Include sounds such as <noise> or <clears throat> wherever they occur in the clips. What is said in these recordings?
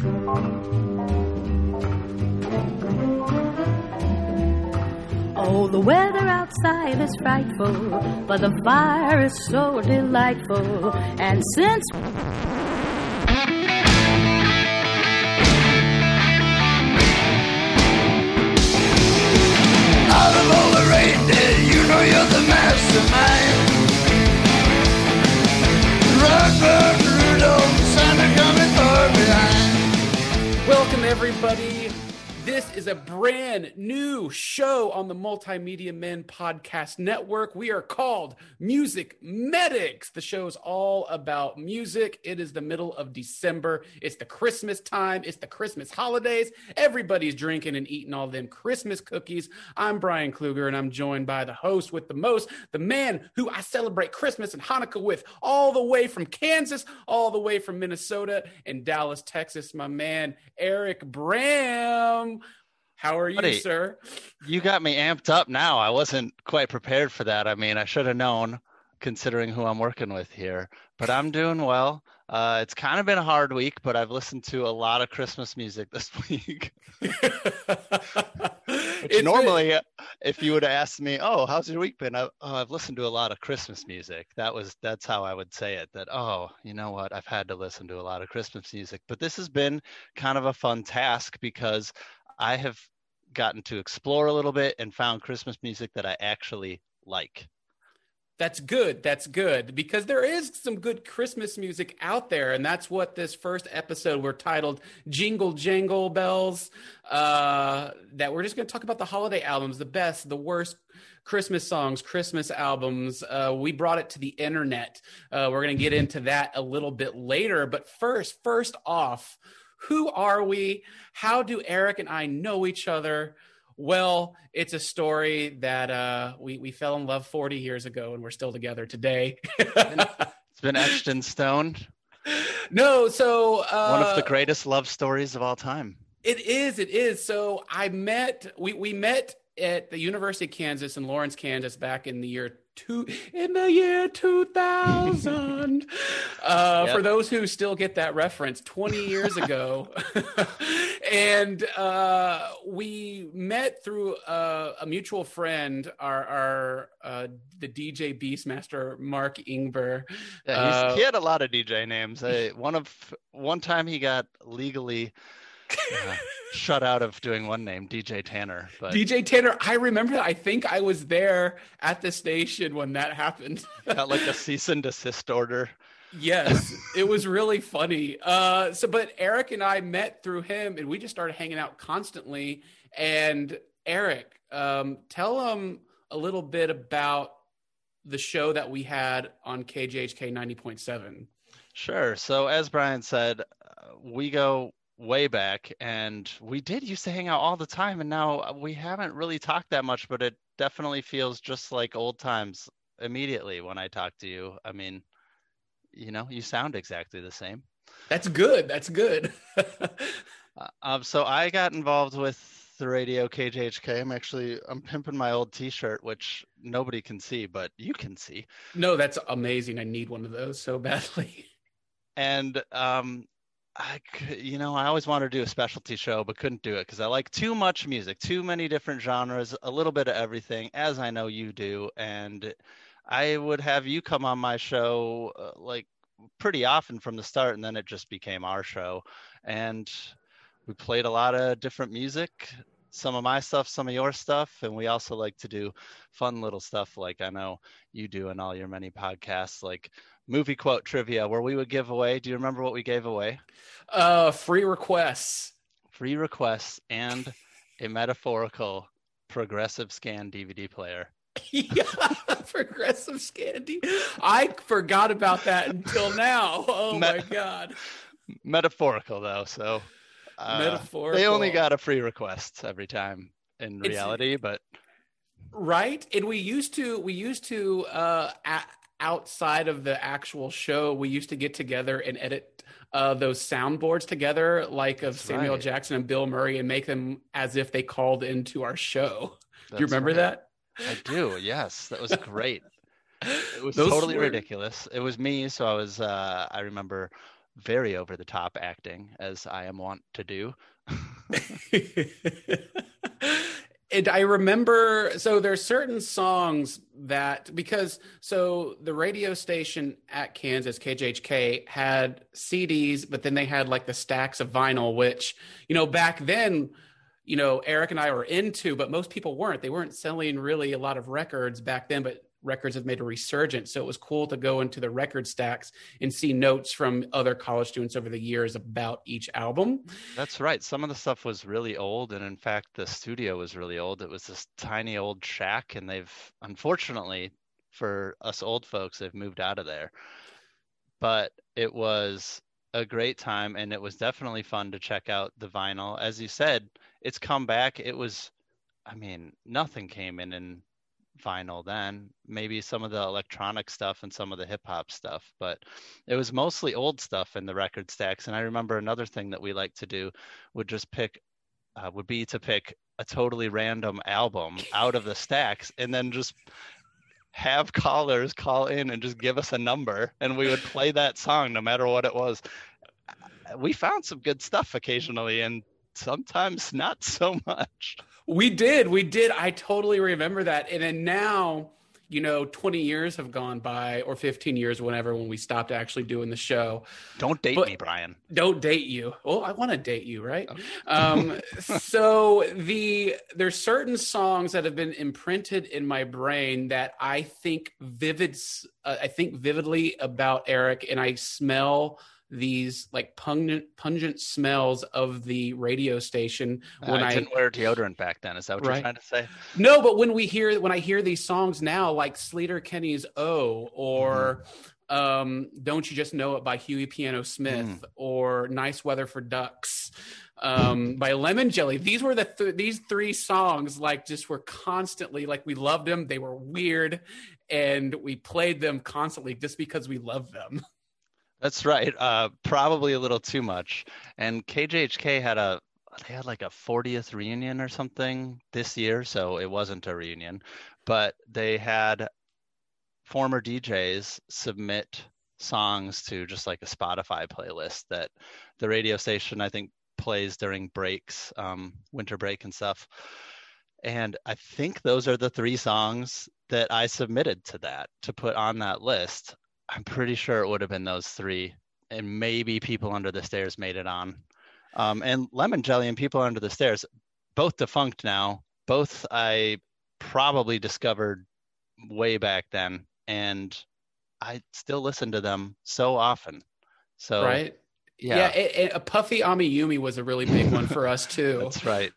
Oh, the weather outside is frightful, but the fire is so delightful. And since Out of all the reindeer, you know you're the mastermind. Rockford, Rudolph, Santa coming. Welcome, everybody. This is a brand new show on the Multimedia Men Podcast Network. We are called Music Medics. The show is all about music. It is the middle of December. It's the Christmas time. It's the Christmas holidays. Everybody's drinking and eating all them Christmas cookies. I'm Bryan Kluger, and I'm joined by the host with the most, the man who I celebrate Christmas and Hanukkah with, all the way from Kansas, all the way from Minnesota and Dallas, Texas, my man, Eric Braem. How are you, Buddy. sir? You got me amped up now. I wasn't quite prepared for that. I mean, I should have known considering who I'm working with here, but I'm doing well. Uh, it's kind of been a hard week, but I've listened to a lot of Christmas music <laughs> this week. <laughs> Which normally, uh, if you would have asked me, "Oh, how's your week been?" I, oh, I've listened to a lot of Christmas music. That was that's how I would say it. That oh, you know what? I've had to listen to a lot of Christmas music, but this has been kind of a fun task because I have gotten to explore a little bit and found Christmas music that I actually like. That's good. That's good because there is some good Christmas music out there, and that's what this first episode we're titled "Jingle Jangle Bells." Uh, that we're just going to talk about the holiday albums, the best, the worst Christmas songs, Christmas albums. Uh, we brought it to the internet. Uh, we're going to get into that a little bit later, but first, first off, who are we? How do Eric and I know each other? Well, it's a story that uh, we we fell in love 40 years ago, and we're still together today. It's been etched in stone. no, so uh, One of the greatest love stories of all time. It is. It is. So I met. We we met at the University of Kansas in Lawrence, Kansas, back in the year two in the year two thousand. <laughs> uh, Yep. For those who still get that reference, twenty years <laughs> ago, <laughs> and uh, we met through uh, a mutual friend, our our uh, the DJ Beastmaster Mark Ingber. Yeah, he's, Uh, he had a lot of DJ names. Uh, one of one time he got legally uh, <laughs> shut out of doing one name, DJ Tanner. But DJ Tanner, I remember that. I think I was there at the station when that happened. got like a cease and desist order. yes, <laughs> it was really funny. Uh, so, but Eric and I met through him, and we just started hanging out constantly. And Eric, um, tell him a little bit about the show that we had on KJHK ninety point seven. Sure. So as Bryan said, uh, we go way back, and we did used to hang out all the time, and now we haven't really talked that much, but it definitely feels just like old times immediately when I talk to you. I mean, you know, you sound exactly the same. That's good. That's good. Uh, um, so I got involved with the radio KJHK. I'm actually I'm pimping my old T-shirt, which nobody can see, but you can see. no, that's amazing. I need one of those so badly. And um, I, you know, I always wanted to do a specialty show, but couldn't do it because I like too much music, too many different genres, a little bit of everything, as I know you do. And I would have you come on my show uh, like pretty often from the start, and then it just became our show. And we played a lot of different music, some of my stuff, some of your stuff, and we also like to do fun little stuff like I know you do in all your many podcasts, like movie quote trivia, where we would give away. Do you remember what we gave away? Uh, free requests. Free requests and a metaphorical progressive scan DVD player. <laughs> yeah, progressive Scandi. I forgot about that until now. Oh my god. Metaphorical though, so uh, They only got a free request every time in It's- reality, but right and we used to we used to uh outside of the actual show we used to get together and edit uh those soundboards together like of That's samuel right. jackson and bill murray and make them as if they called into our show <laughs> do you remember right. that I do. Yes, that was great. It was <laughs> Those totally were- ridiculous. It was me, so I was. Uh, I remember very over the top acting, as I am wont to do. <laughs> and I remember so there's certain songs that because so the radio station at Kansas KJHK had CDs but then they had like the stacks of vinyl which you know back then you know Eric and I were into but most people weren't. They weren't selling really a lot of records back then but records have made a resurgence. So it was cool to go into the record stacks and see notes from other college students over the years about each album. That's right. Some of the stuff was really old. And in fact, the studio was really old. It was this tiny old shack. And they've, unfortunately, for us old folks, they've moved out of there. But it was a great time. And it was definitely fun to check out the vinyl. As you said, it's come back. It was, I mean, nothing came in and vinyl then maybe some of the electronic stuff and some of the hip hop stuff but it was mostly old stuff in the record stacks. And i remember another thing that we like to do would just pick uh, would be to pick a totally random album out of the stacks and then just have callers call in and just give us a number and we would play that song no matter what it was. We found some good stuff occasionally and sometimes not so much we did. We did. I totally remember that. And then now, you know, 20 years have gone by or 15 years, whenever, when we stopped actually doing the show. Don't date but me, Bryan. Don't date you. Well, I want to date you, right? um, <laughs> so the there's certain songs that have been imprinted in my brain that I think vivid, uh, I think vividly about Eric and I smell these like pungent pungent smells of the radio station when I, I didn't wear deodorant back then. Is that what right? you're trying to say? No, but when we hear when I hear these songs now, like Sleater-Kinney's "Oh" or mm-hmm. um, "Don't You Just Know It" by Huey Piano Smith mm. or "Nice Weather for Ducks." um, by Lemon Jelly. These were the th- these three songs like just were constantly like we loved them. They were weird, and we played them constantly just because we loved them. <laughs> That's right. Uh, probably a little too much. And KJHK had a they had like a 40th reunion or something this year, so it wasn't a reunion, but they had former DJs submit songs to just like a Spotify playlist that the radio station I think plays during breaks, um, winter break and stuff. And I think those are the three songs that I submitted to that to put on that list. I'm pretty sure it would have been those three, and maybe People Under the Stairs made it on. Um, and Lemon Jelly and People Under the Stairs, both defunct now. Both I probably discovered way back then, and I still listen to them so often. So right, yeah, yeah. It, it, a Puffy Amiyumi was a really big one for us too. <laughs> That's right.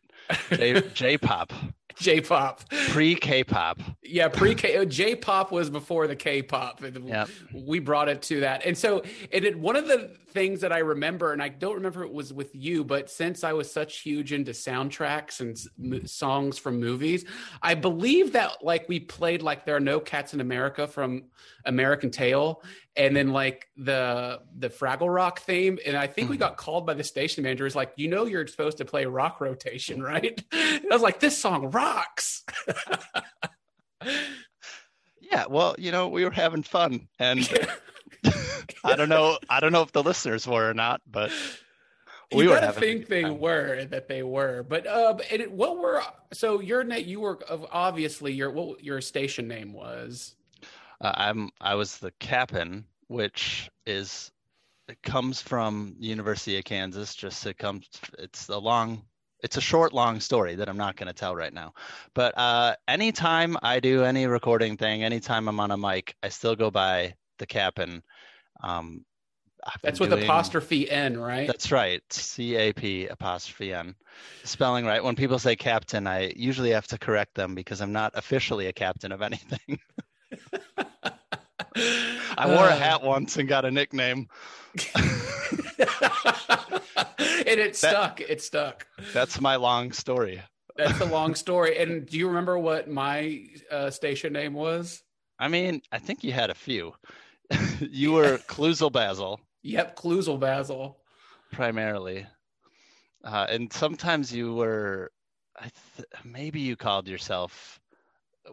J, J-pop. J-pop. Pre K-pop. Yeah, pre K. Oh, J-pop was before the K-pop. Yep. We brought it to that, and so it. it one of the things that I remember, and I don't remember it was with you, but since I was such huge into soundtracks and m- songs from movies, I believe that like we played like "There Are No Cats in America" from American Tail, and then like the the Fraggle Rock theme, and I think we mm-hmm. got called by the station manager. Is like, you know, you're supposed to play rock rotation, right? And <laughs> I was like, this song rocks. <laughs> yeah, well, you know, we were having fun, and <laughs> I don't know. I don't know if the listeners were or not, but we you were gotta think they were that they were. But uh, it, what were so your name? You were obviously your what your station name was. Uh, I'm I was the captain, which is it comes from University of Kansas. Just it comes. It's a long. It's a short, long story that I'm not going to tell right now. But uh, anytime I do any recording thing, anytime I'm on a mic, I still go by the captain. Um, that's with doing, apostrophe N, right? That's right. C A P apostrophe N. Spelling right. When people say captain, I usually have to correct them because I'm not officially a captain of anything. <laughs> I wore a uh. hat once and got a nickname. <laughs> and it stuck. It stuck. That's my long story. That's a long story. And do you remember what my uh, station name was? I mean, I think you had a few. <laughs> you were <laughs> Cluzel Basil. Yep, Cluzel Basil. Primarily. Uh, and sometimes you were, I th- maybe you called yourself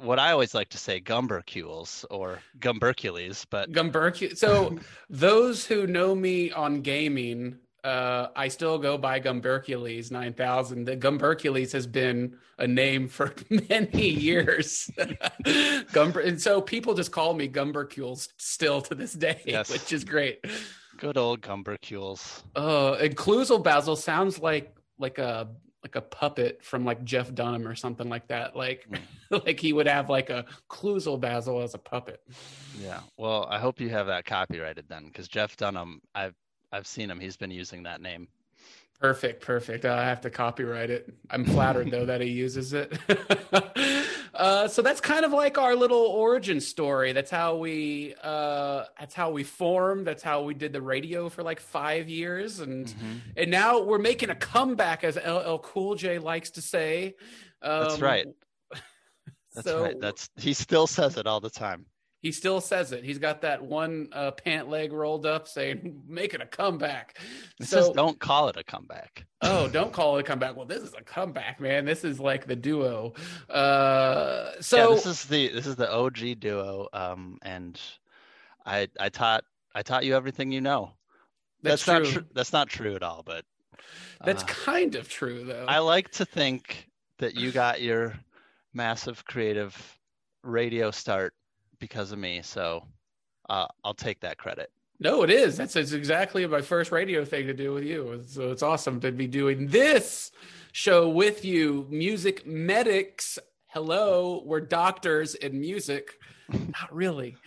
what I always like to say gumbercules or gumbercules, but Gumbercu- <laughs> So those who know me on gaming, uh, I still go by Gumbercules 9000. The Gumbercules has been a name for <laughs> many years. <laughs> Gumber- and so people just call me Gumbercules still to this day, Yes. which is great. good old gumbercules. Uh, and Cluzel Basil sounds like like a like a puppet from like Jeff Dunham or something like that. Like hmm. <laughs> like he would have like a Cluzel Basil as a puppet. Yeah. Well, I hope you have that copyrighted then, because Jeff Dunham, I've I've seen him. He's been using that name. Perfect, perfect. I have to copyright it. I'm flattered though that he uses it. <laughs> uh, so that's kind of like our little origin story. That's how we uh, that's how we formed. That's how we did the radio for like five years, and and now we're making a comeback, as LL Cool J likes to say. That's Um, right. <laughs> That's so right. That's he still says it all the time. He still says it. He's got that one uh, pant leg rolled up, saying <laughs> "making a comeback." This so is don't call it a comeback. oh, don't call it a comeback. Well, this is a comeback, man. This is like the duo. Uh, so yeah, this is the this is the OG duo. Um, and I I taught I taught you everything you know. that's, not true. true. That's not true at all. But That's uh, kind of true, though. I like to think that you got your massive creative radio start because of me. So uh, I'll take that credit. no, it is. That's, that's exactly my first radio thing to do with you. So it's awesome to be doing this show with you. Music medics. Hello, we're doctors in music. <laughs> Not really. <laughs>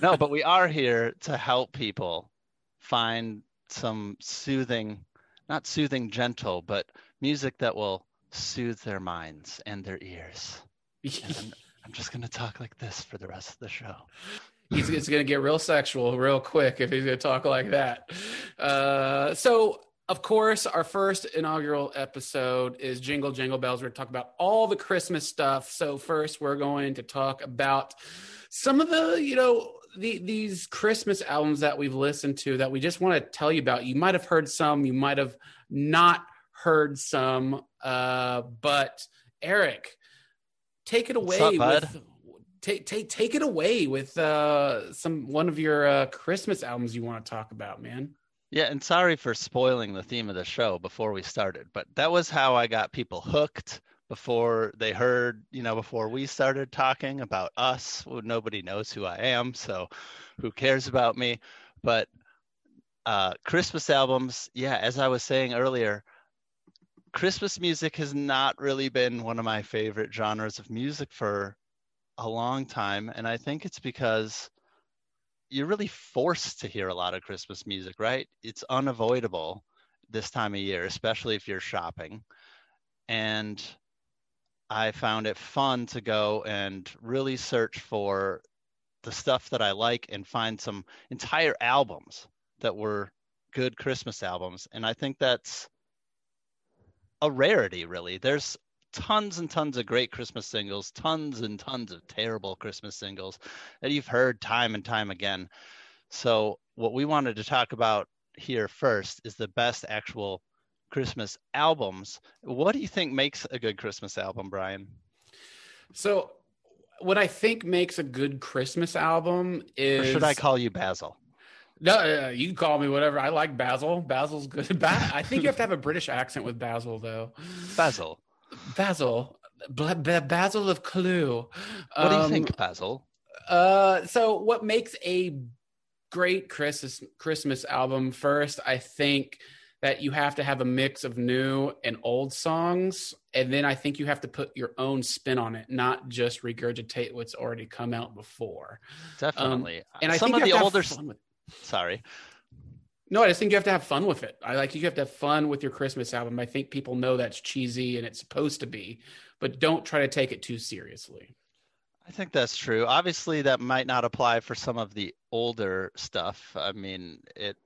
No, but we are here to help people find some soothing, not soothing, gentle, but music that will soothe their minds and their ears. <laughs> And I'm, just going to talk like this for the rest of the show. he's, it's going to get real sexual real quick if he's going to talk like that. Uh, so, of course, our first inaugural episode is Jingle Jingle Bells. We're going to talk about all the Christmas stuff. So, first, we're going to talk about some of the, you know, the, these Christmas albums that we've listened to that we just want to tell you about. You might have heard some, you might have not heard some, uh, but Eric, take it away up, with take take take it away with uh some one of your uh christmas albums you want to talk about man Yeah, and sorry for spoiling the theme of the show before we started, but that was how I got people hooked before they heard, you know, before we started talking about us. Well, nobody knows who I am, so who cares about me? But uh, Christmas albums, yeah, as I was saying earlier, Christmas music has not really been one of my favorite genres of music for a long time. And I think it's because you're really forced to hear a lot of Christmas music, right? It's unavoidable this time of year, especially if you're shopping. And I found it fun to go and really search for the stuff that I like and find some entire albums that were good Christmas albums. And I think that's a rarity, really. There's tons and tons of great Christmas singles, tons and tons of terrible Christmas singles that you've heard time and time again. So, what we wanted to talk about here first is the best actual Christmas albums. What do you think makes a good Christmas album, Bryan? so what i think makes a good christmas album is Or should I call you Basil? No uh, you can call me whatever i like basil basil's good <laughs> ba- i think you have to have a british accent with basil though Basil. basil basil of clue What do you Um, think, Basil? Uh, so what makes a great Christmas Christmas album? First, I think that you have to have a mix of new and old songs, and then I think you have to put your own spin on it, not just regurgitate what's already come out before. Definitely. um, And I Some think of the older with. Sorry. No, I just think you have to have fun with it. I like you have to have fun with your Christmas album. I think people know that's cheesy and it's supposed to be, but don't try to take it too seriously. I think that's true. Obviously, that might not apply for some of the older stuff. I mean, it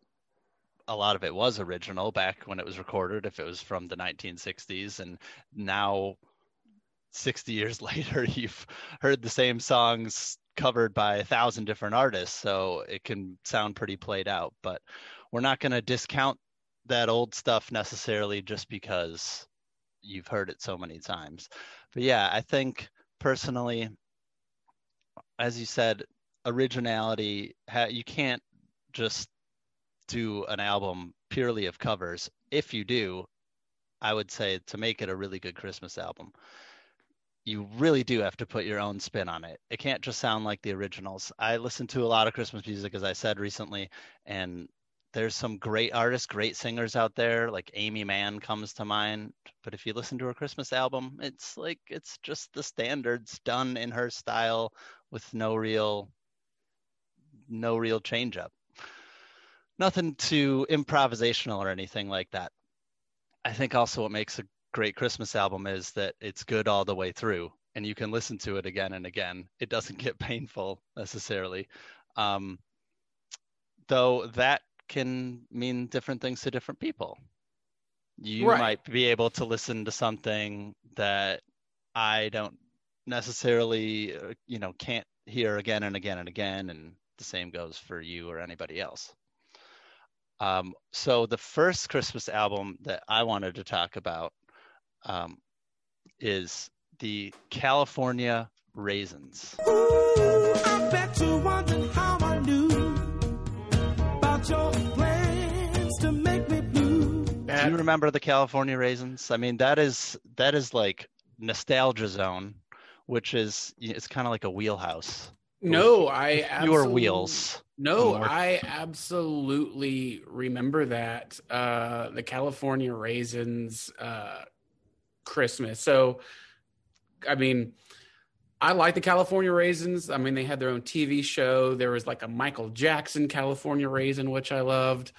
a lot of it was original back when it was recorded, if it was from the 1960s, and now 60 years <laughs> later, you've heard the same songs covered by a thousand different artists, so it can sound pretty played out. But we're not going to discount that old stuff necessarily just because you've heard it so many times. But yeah, I think personally, as you said, originality, you can't just do an album purely of covers. If you do, I would say to make it a really good Christmas album, you really do have to put your own spin on it. It can't just sound like the originals. I listen to a lot of Christmas music, as I said recently, and there's some great artists, great singers out there. Like Aimee Mann comes to mind. But if you listen to her Christmas album, it's like it's just the standards done in her style with no real, no real change up. Nothing too improvisational or anything like that. I think also what makes a great Christmas album is that it's good all the way through and you can listen to it again and again. It doesn't <laughs> get painful necessarily. Um, though that can mean different things to different people. You Right. might be able to listen to something that I don't necessarily, uh, you know, can't hear again and again and again, and the same goes for you or anybody else. Um, so the first Christmas album that I wanted to talk about um, is the California Raisins. I bet you wondering how I knew about your plans to make me blue. Do you remember the California Raisins? I mean, that is that is like nostalgia zone, which is it's kind of like a wheelhouse. no, I Fewer absolutely, wheels. No, I absolutely remember that uh, the California Raisins uh, Christmas. So, I mean, I like the California Raisins. I mean, they had their own TV show. There was like a Michael Jackson California Raisin, which I loved.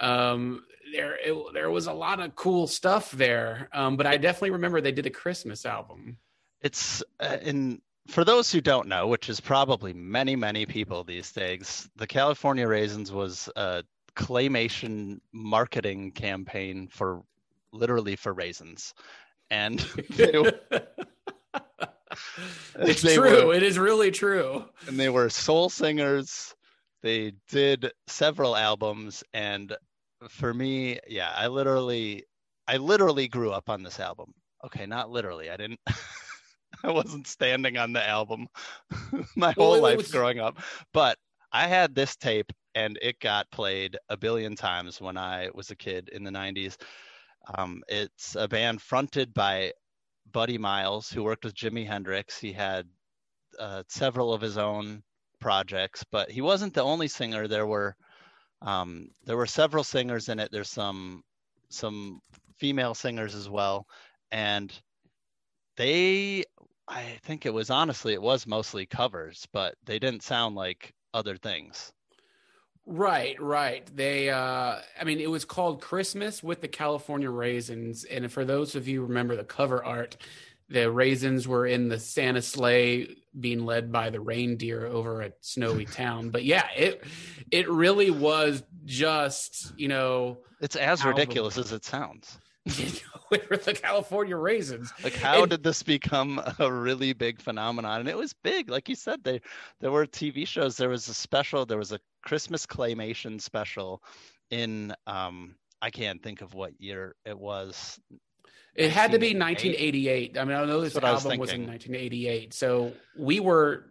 Um, there, it, there was a lot of cool stuff there. Um, but I definitely remember they did a Christmas album. It's uh, in for those who don't know, which is probably many many people these days. The California Raisins was a claymation marketing campaign for literally for raisins, and <laughs> <laughs> it's true. were- It is really true. and they were soul singers. They did several albums, and for me, yeah, I literally, I literally grew up on this album. Okay, not literally. I didn't. <laughs> I wasn't standing on the album my whole life was- growing up, but I had this tape, and it got played a billion times when I was a kid in the '90s. Um, it's a band fronted by Buddy Miles, who worked with Jimi Hendrix. He had uh, several of his own projects, but he wasn't the only singer. There were um, there were several singers in it. There's some some female singers as well, and they I think it was honestly it was mostly covers, but they didn't sound like other things. Right, right. They, uh, I mean, it was called Christmas with the California Raisins. And for those of you who remember the cover art, the raisins were in the Santa sleigh being led by the reindeer over a Snowy <laughs> Town. But yeah, it, it really was just, you know, It's as Album. ridiculous as it sounds. <laughs> with the California Raisins. Like how And- did this become a really big phenomenon? And it was big, like you said. They there were TV shows. There was a special. There was a Christmas claymation special in um I can't think of what year it was. It had to be 1988. 1988. I mean, I know this That's what was album was, in 1988. So we were,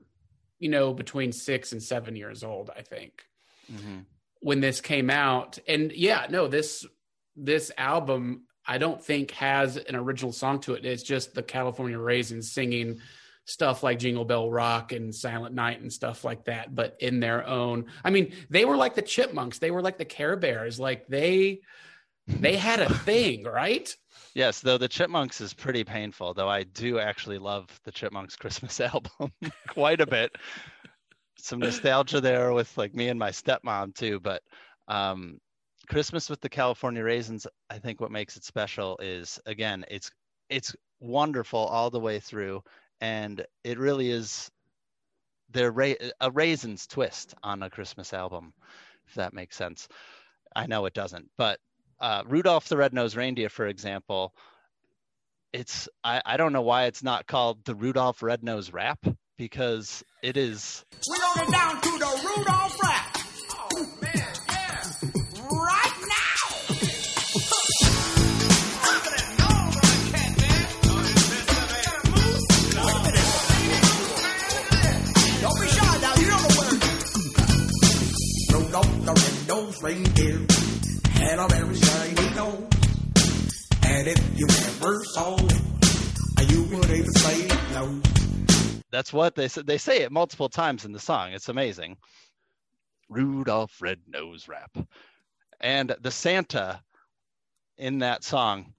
you know, between six and seven years old, I think, Mhm. when this came out. And yeah, no, this this album I don't think has an original song to it. It's just the California Raisins singing stuff like Jingle Bell Rock and Silent Night and stuff like that, but in their own. I mean, they were like the Chipmunks. They were like the Care Bears. Like they they had a <laughs> thing, right? Yes, though the Chipmunks is pretty painful. Though I do actually love the Chipmunks Christmas <laughs> album quite a bit. Some nostalgia there with like me and my stepmom too, but um Christmas with the California Raisins, I think what makes it special is again, it's it's wonderful all the way through, and it really is their ra- a raisins twist on a Christmas album, if that makes sense. I know it doesn't, but uh, Rudolph the Red-Nosed Reindeer, for example, it's I, I don't know why it's not called the Rudolph Red-Nosed Rap because it is We're gonna down to the Rudolph reindeer had a very shiny nose. And if you ever saw it, you would even say no. That's what they said. They say it multiple times in the song. It's amazing. Rudolph Red-Nosed Rap. And the Santa in that song,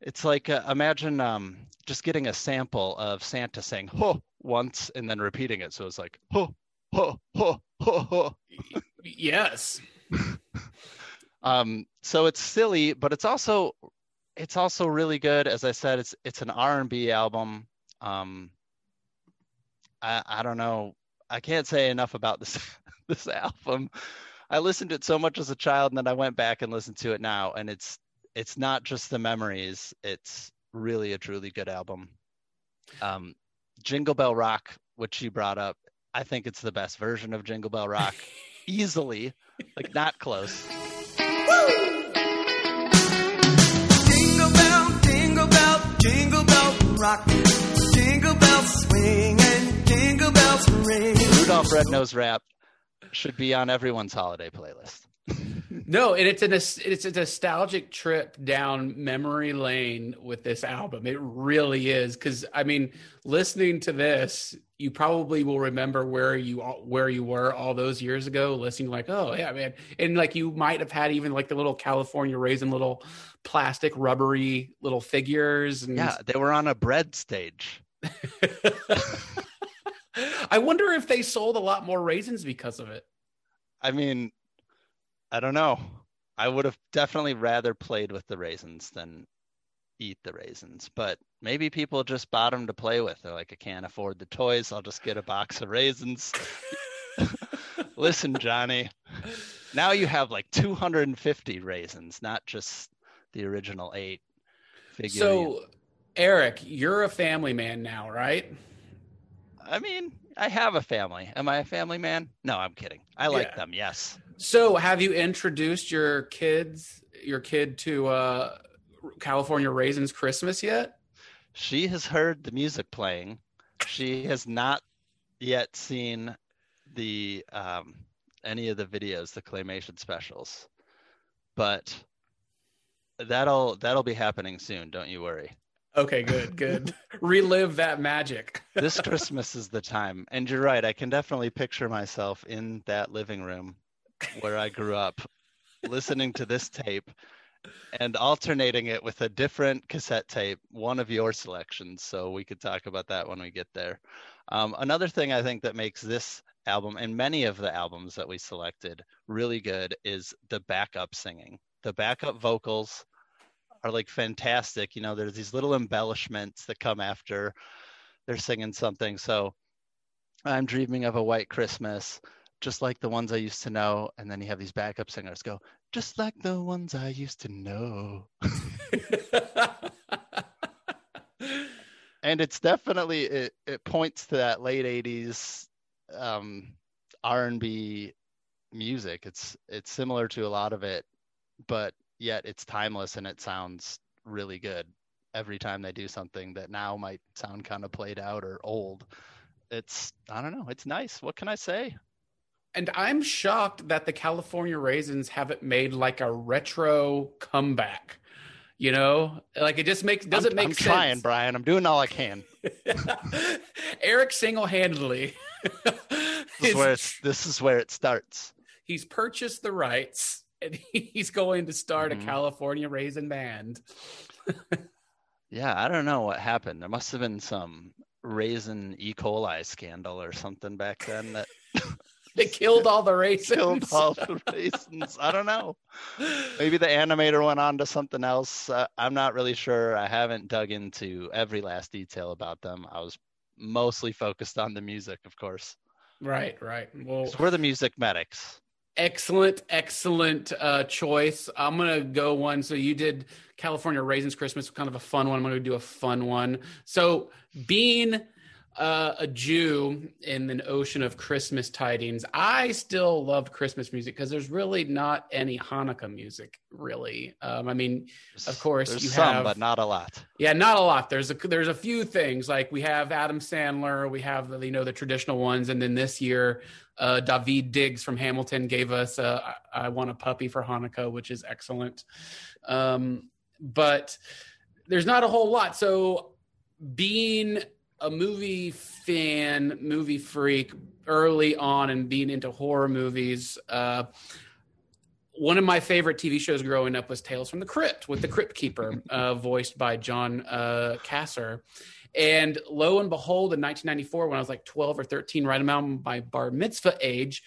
it's like uh, imagine um, just getting a sample of Santa saying "ho" once and then repeating it. So it's like "ho, ho, ho, ho, ho." Yes. <laughs> Um, so it's silly, but it's also it's also really good. As I said, it's it's an R and B album. Um, I I don't know. I can't say enough about this <laughs> this album. I listened to it so much as a child, and then I went back and listened to it now, and it's it's not just the memories. It's really a truly good album. Um, Jingle Bell Rock, which you brought up, I think it's the best version of Jingle Bell Rock, <laughs> easily, like not close. Jingle bell, jingle bell, jingle bell rock. Jingle bells swing and jingle bells ring. Rudolph Red-Nosed Rap should be on everyone's holiday playlist. No, and it's an it's a nostalgic trip down memory lane with this album. It really is because I mean, listening to this, you probably will remember where you where you were all those years ago, listening like, oh yeah, man, and like you might have had even like the little California raisin little plastic rubbery little figures. And Yeah, they were on a bread stage. <laughs> I wonder if they sold a lot more raisins because of it. I mean, I don't know. I would have definitely rather played with the raisins than eat the raisins, but maybe people just bought them to play with. They're like, I can't afford the toys. I'll just get a box of raisins. <laughs> Listen, Johnny, now you have like 250 raisins, not just the original eight. Figure So, Eric, you're a family man now, right? I mean, I have a family. Am I a family man? No, I'm kidding. I like Yeah. them. Yes. So, have you introduced your kids, your kid to uh, California Raisins Christmas yet? She has heard the music playing. She has not yet seen the um, any of the videos, the claymation specials, but that'll that'll be happening soon. Don't you worry. Okay, good, good. Relive that magic. <laughs> This Christmas is the time, and you're right. I can definitely picture myself in that living room where I grew up, listening to this tape and alternating it with a different cassette tape, one of your selections. So we could talk about that when we get there. Um, another thing I think that makes this album and many of the albums that we selected really good is the backup singing. The backup vocals are like fantastic. You know, there's these little embellishments that come after they're singing something. So I'm dreaming of a white Christmas, just like the ones I used to know. And then you have these backup singers go, just like the ones I used to know. and it's definitely it, it points to that late 80s um, r&b music it's it's similar to a lot of it but yet it's timeless and it sounds really good every time they do something that now might sound kind of played out or old it's i don't know it's nice what can i say and I'm shocked that the California Raisins haven't made like a retro comeback. You know, like it just makes doesn't I'm, make I'm sense. trying bryan i'm doing all i can <laughs> Eric single-handedly. this is where <laughs> it's, this is where it starts he's purchased the rights and <laughs> he's going to start Mhm. a California raisin band. Yeah, I don't know what happened. There must have been some raisin E. coli scandal or something back then that <laughs> They killed all the <laughs> raisins. killed all the raisins. I don't know. Maybe the animator went on to something else. Uh, I'm not really sure. I haven't dug into every last detail about them. I was mostly focused on the music, of course. Right, right. Well, we're the music medics. Excellent, excellent uh, choice. I'm gonna go one. So you did California Raisins Christmas, kind of a fun one. I'm gonna do a fun one. So Bean, uh, a Jew in an ocean of Christmas tidings, I still love Christmas music because there's really not any Hanukkah music, really. Um, I mean, of course, There's you some, have, but not a lot. yeah, not a lot. There's a there's a few things like we have Adam Sandler, we have the, you know the traditional ones, and then this year, uh, Daveed Diggs from Hamilton gave us uh, I I Want a Puppy for Hanukkah, which is excellent. Um, but there's not a whole lot. So being a movie fan, movie freak early on, and being into horror movies. Uh, one of my favorite TV shows growing up was Tales from the Crypt with the Crypt Keeper, <laughs> uh, voiced by John uh, Kassir. And lo and behold, in 1994, when I was like 12 or 13, right around my bar mitzvah age,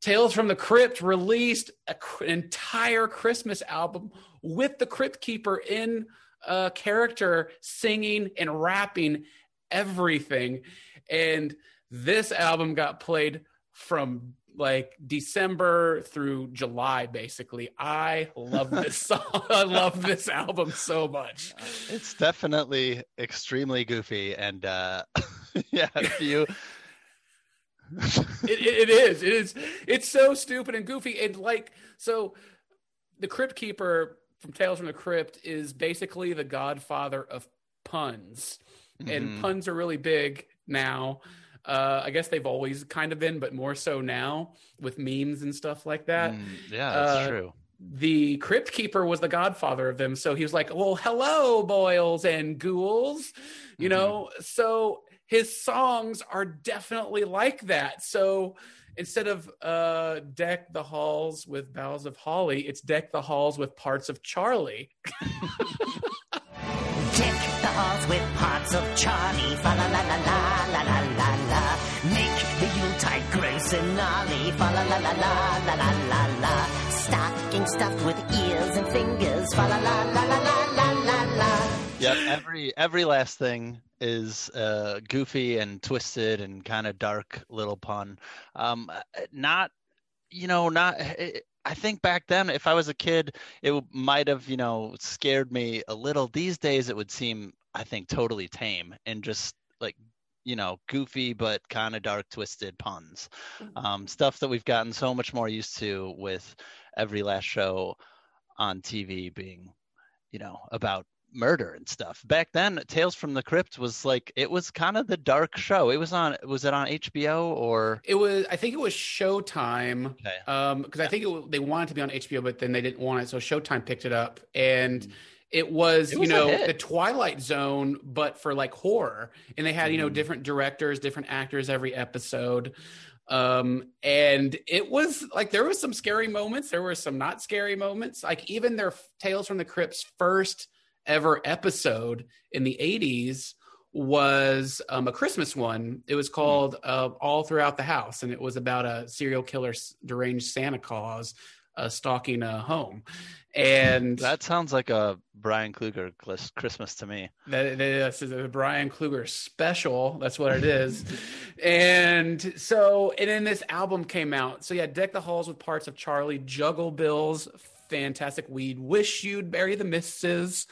Tales from the Crypt released a, an entire Christmas album with the Crypt Keeper in uh, character singing and rapping everything. And this album got played from like December through July, basically. I love <laughs> this song. I love this album so much. It's definitely extremely goofy, and uh, <laughs> yeah, if you <laughs> It, it, it is. It is. It's so stupid and goofy. And like, so the Crypt Keeper from Tales from the Crypt is basically the godfather of puns. And Mhm. puns are really big now. Uh, I guess they've always kind of been, but more so now with memes and stuff like that. Mm, yeah, that's uh, true. the crypt keeper was the godfather of them so he was like well hello boils and ghouls you Mhm. know so his songs are definitely like that so instead of uh deck the halls with boughs of holly it's deck the halls with parts of charlie <laughs> Deck the halls with parts of Charlie. Fa la la la la la la la la. Make the Yuletide gross and gnarly. Fa la la la la la la la la. Stocking stuffed with ears and fingers. Fa la la la la la la la la. Yep, every every last thing is uh, goofy and twisted and kind of dark little pun. Um, not, you know, not. I think back then, if I was a kid, it might have, you know, scared me a little. These days, it would seem, I think, totally tame and just like, you know, goofy but kind of dark, twisted puns. Um, stuff that we've gotten so much more used to with every last show on TV being, you know, about murder and stuff. Back then, Tales from the Crypt was like it was kind of the dark show. It was on was it on HBO or it was i think it was showtime okay. um because i think it, they wanted to be on hbo but then they didn't want it so showtime picked it up and it was, Mm. It you was a know the twilight zone but for like horror and they had you know Mhm. different directors different actors every episode um and it was like there was some scary moments there were some not scary moments like even their tales from the crypt's first ever episode in the 80s was um, a Christmas one. It was called uh, All Throughout the House, and it was about a serial killer, deranged Santa Claus uh, stalking a home. And That sounds like a Bryan Kluger Christmas to me. that, this is a Bryan Kluger special. That's what it is. <laughs> and so, and then this album came out. So yeah, Deck the Halls with parts of Charlie, Juggle Bills, fantastic weed. Wish you'd bury the misses.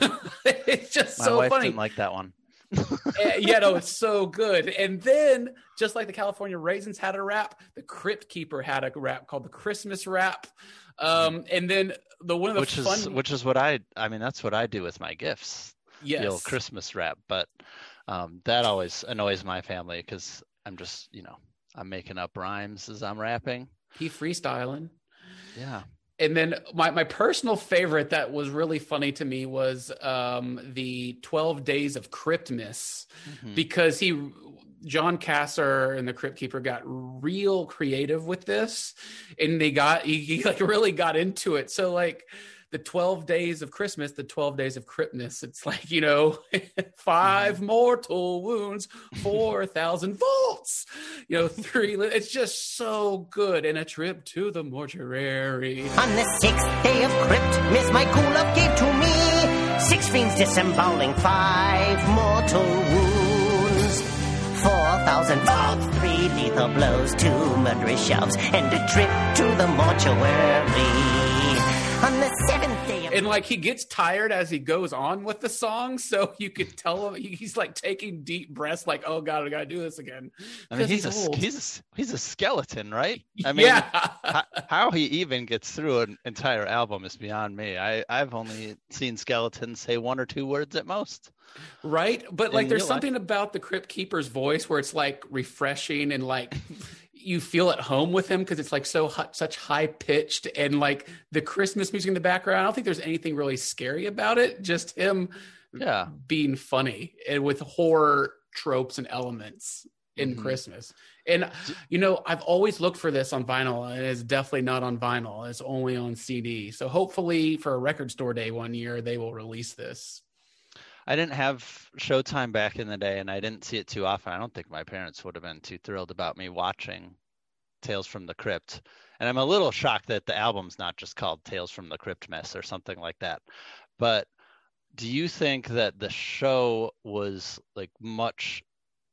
<laughs> it's just My so wife funny. didn't like that one. Eh, yeah, no, it's so good. And then, just like the California Raisins had a rap, the Crypt Keeper had a rap called the Christmas Rap. Um, and then the one of the Which fun, is which is what I I mean that's what I do with my gifts. yes, The old Christmas wrap, but um, that always annoys my family because I'm just you know I'm making up rhymes as I'm rapping. he freestyling. Yeah. And then my, my personal favorite that was really funny to me was um, the 12 Days of Cryptmas Mhm. because he, John Kassir and the Crypt Keeper got real creative with this and they got, he, he like really got into it. So like the 12 days of Christmas, the 12 days of Cryptmas, it's like, you know, <laughs> five mm-hmm. mortal wounds, 4,000 volts, you know, three, it's just so good. And a trip to the mortuary. On the sixth day of crypt, Miss My Cool Love gave to me six fiends disemboweling five mortal wounds. Four thousand volts, three lethal blows, two murderous shoves, and a trip to the mortuary. And like he gets tired as he goes on with the song, so you could tell him he's like taking deep breaths, like, "Oh God, I gotta do this again." I mean, 'Cause he's a he's a, he's a skeleton, right? I mean, yeah, how, how he even gets through an entire album is beyond me. I I've only seen skeletons say one or two words at most. right. But In like, there's real life. something about the Crypt Keeper's voice where it's like refreshing and like. You feel at home with him because it's like so hu- such high pitched and like the Christmas music in the background. I don't think there's anything really scary about it. Just him Yeah, being funny and with horror tropes and elements in Mhm. Christmas. And you know, I've always looked for this on vinyl, and it's definitely not on vinyl. It's only on CD. So hopefully, for a record store day one year, they will release this. I didn't have Showtime back in the day, and I didn't see it too often. I don't think my parents would have been too thrilled about me watching Tales from the Crypt. And I'm a little shocked that the album's not just called Tales from the Crypt Mess or something like that. But do you think that the show was like much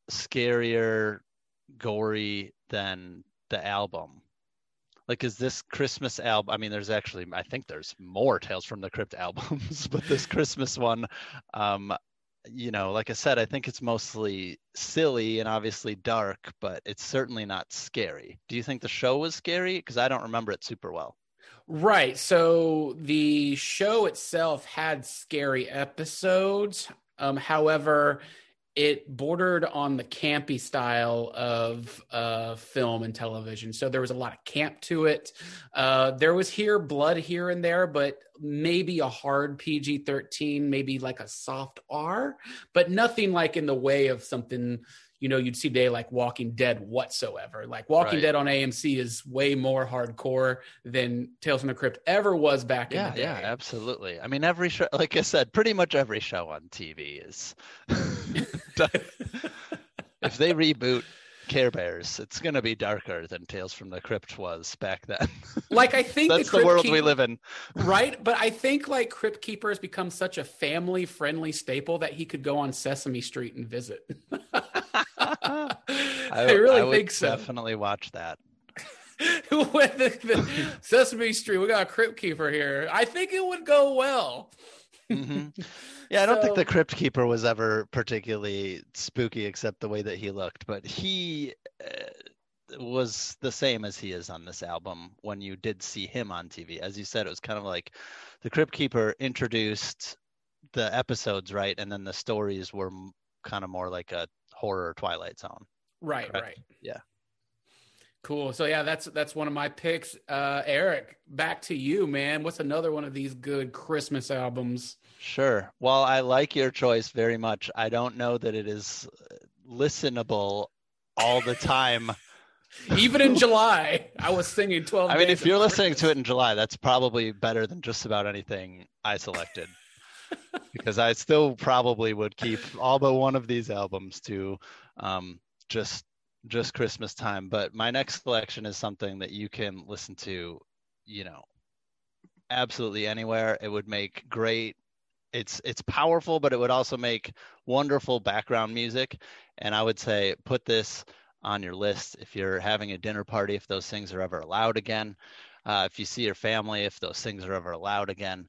scarier, gory than the album? Like, is this Christmas album? I mean, there's actually, I think there's more Tales from the Crypt <laughs> albums, but this Christmas one, um, you know, like I said, I think it's mostly silly and obviously dark, but it's certainly not scary. Do you think the show was scary? Because I don't remember it super well. Right. So the show itself had scary episodes. Um, however, it bordered on the campy style of uh, film and television. So there was a lot of camp to it. Uh, there was here blood here and there, but maybe a hard PG 13, maybe like a soft R, but nothing like in the way of something. You know, you'd see today like Walking Dead whatsoever. Like Walking Right. Dead on AMC is way more hardcore than Tales from the Crypt ever was back in the day. yeah, absolutely. I mean, every show, like I said, pretty much every show on TV is. <laughs> if they reboot Care Bears, it's going to be darker than Tales from the Crypt was back then. Like I think <laughs> That's the, Crypt world we live in. right? But I think like Crypt Keeper has become such a family friendly staple that he could go on Sesame Street and visit. <laughs> <laughs> I, really would think so. Definitely watch that. <laughs> With the, the Sesame Street, we got a Crypt Keeper here. I think it would go well. hmm <laughs> Yeah, I don't think the Crypt Keeper was ever particularly spooky, except the way that he looked. But he uh, was the same as he is on this album when you did see him on TV. As you said, it was kind of like the Crypt Keeper introduced the episodes, right, and then the stories were m- kind of more like a horror Twilight Zone. Right, Correct. right. Yeah. Cool. So yeah, that's that's one of my picks. Uh Eric, back to you, man. What's another one of these good Christmas albums? Sure. Well, I like your choice very much. I don't know that it is listenable all the time. <laughs> Even in July, I was singing <laughs> 12 I mean, if you're of listening to it in July, that's probably better than just about anything I selected. Because I still probably would keep all but one of these albums to um, just just Christmas time. But my next selection is something that you can listen to, you know, absolutely anywhere. It would make great. It's it's powerful, but it would also make wonderful background music. And I would say put this on your list if you're having a dinner party, if those things are ever allowed again. Uh, if you see your family, if those things are ever allowed again.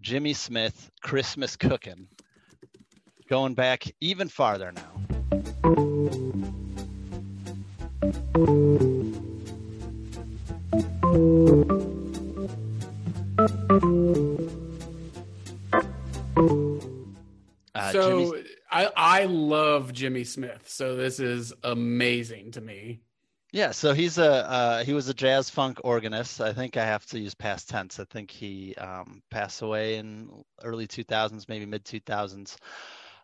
Jimmy Smith, Christmas Cookin'. Going back even farther now. Uh, so Jimmy- I I love Jimmy Smith. So this is amazing to me. Yeah, so he's a uh, he was a jazz funk organist. I think I have to use past tense. I think he um, passed away in early 2000s, maybe mid 2000s.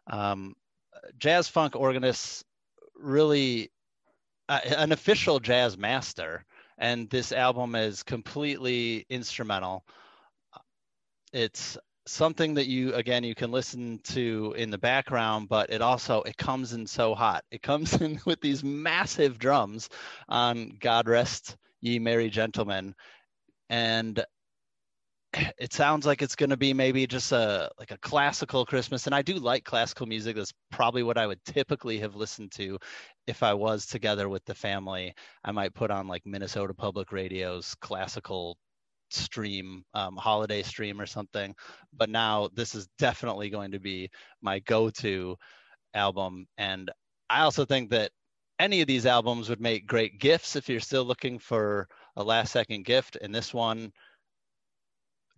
Um, jazz funk organist, really uh, an official jazz master, and this album is completely instrumental. It's something that you again you can listen to in the background but it also it comes in so hot. It comes <laughs> in with these massive drums on god rest ye merry gentlemen. And <clears throat> it sounds like it's going to be maybe just a like a classical christmas. And i do like classical music. That's probably what i would typically have listened to if i was together with the family. I might put on like minnesota public radio's classical stream, um, holiday stream or something. But now this is definitely going to be my go-to album, and I also think that any of these albums would make great gifts if you're still looking for a last-second gift. And this one,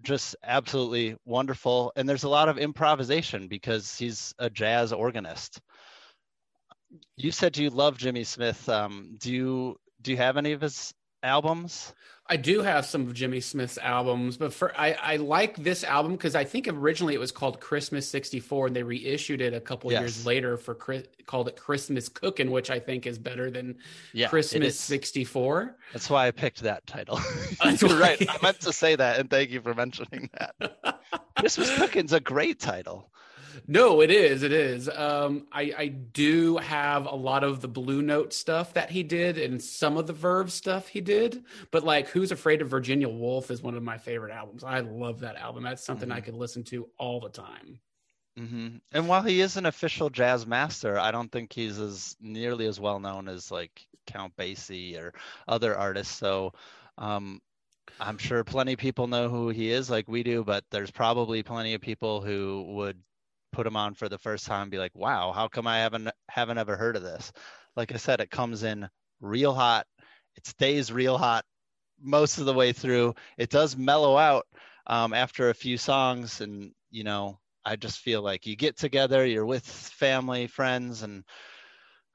just absolutely wonderful. And there's a lot of improvisation because he's a jazz organist. You said you love Jimmy Smith. Um, do you do you have any of his albums? I do have some of Jimmy Smith's albums, but for I, I like this album because I think originally it was called Christmas '64, and they reissued it a couple Yes. years later for called it Christmas Cookin', which I think is better than Yeah, Christmas '64. That's why I picked that title. <laughs> <laughs> That's You're right. I <laughs> meant to say that, and thank you for mentioning that. Christmas Cooking's a great title. No, it is. It is. Um, I, I do have a lot of the Blue Note stuff that he did and some of the Verve stuff he did. But like Who's Afraid of Virginia Woolf is one of my favorite albums. I love that album. That's something I Mhm. could listen to all the time. hmm And while he is an official jazz master, I don't think he's as nearly as well known as like Count Basie or other artists. So um, I'm sure plenty of people know who he is, like we do. But there's probably plenty of people who would put them on for the first time and be like, "Wow, how come I haven't haven't ever heard of this?" Like I said, it comes in real hot. It stays real hot most of the way through. It does mellow out um, after a few songs, and you know, I just feel like you get together, you're with family, friends, and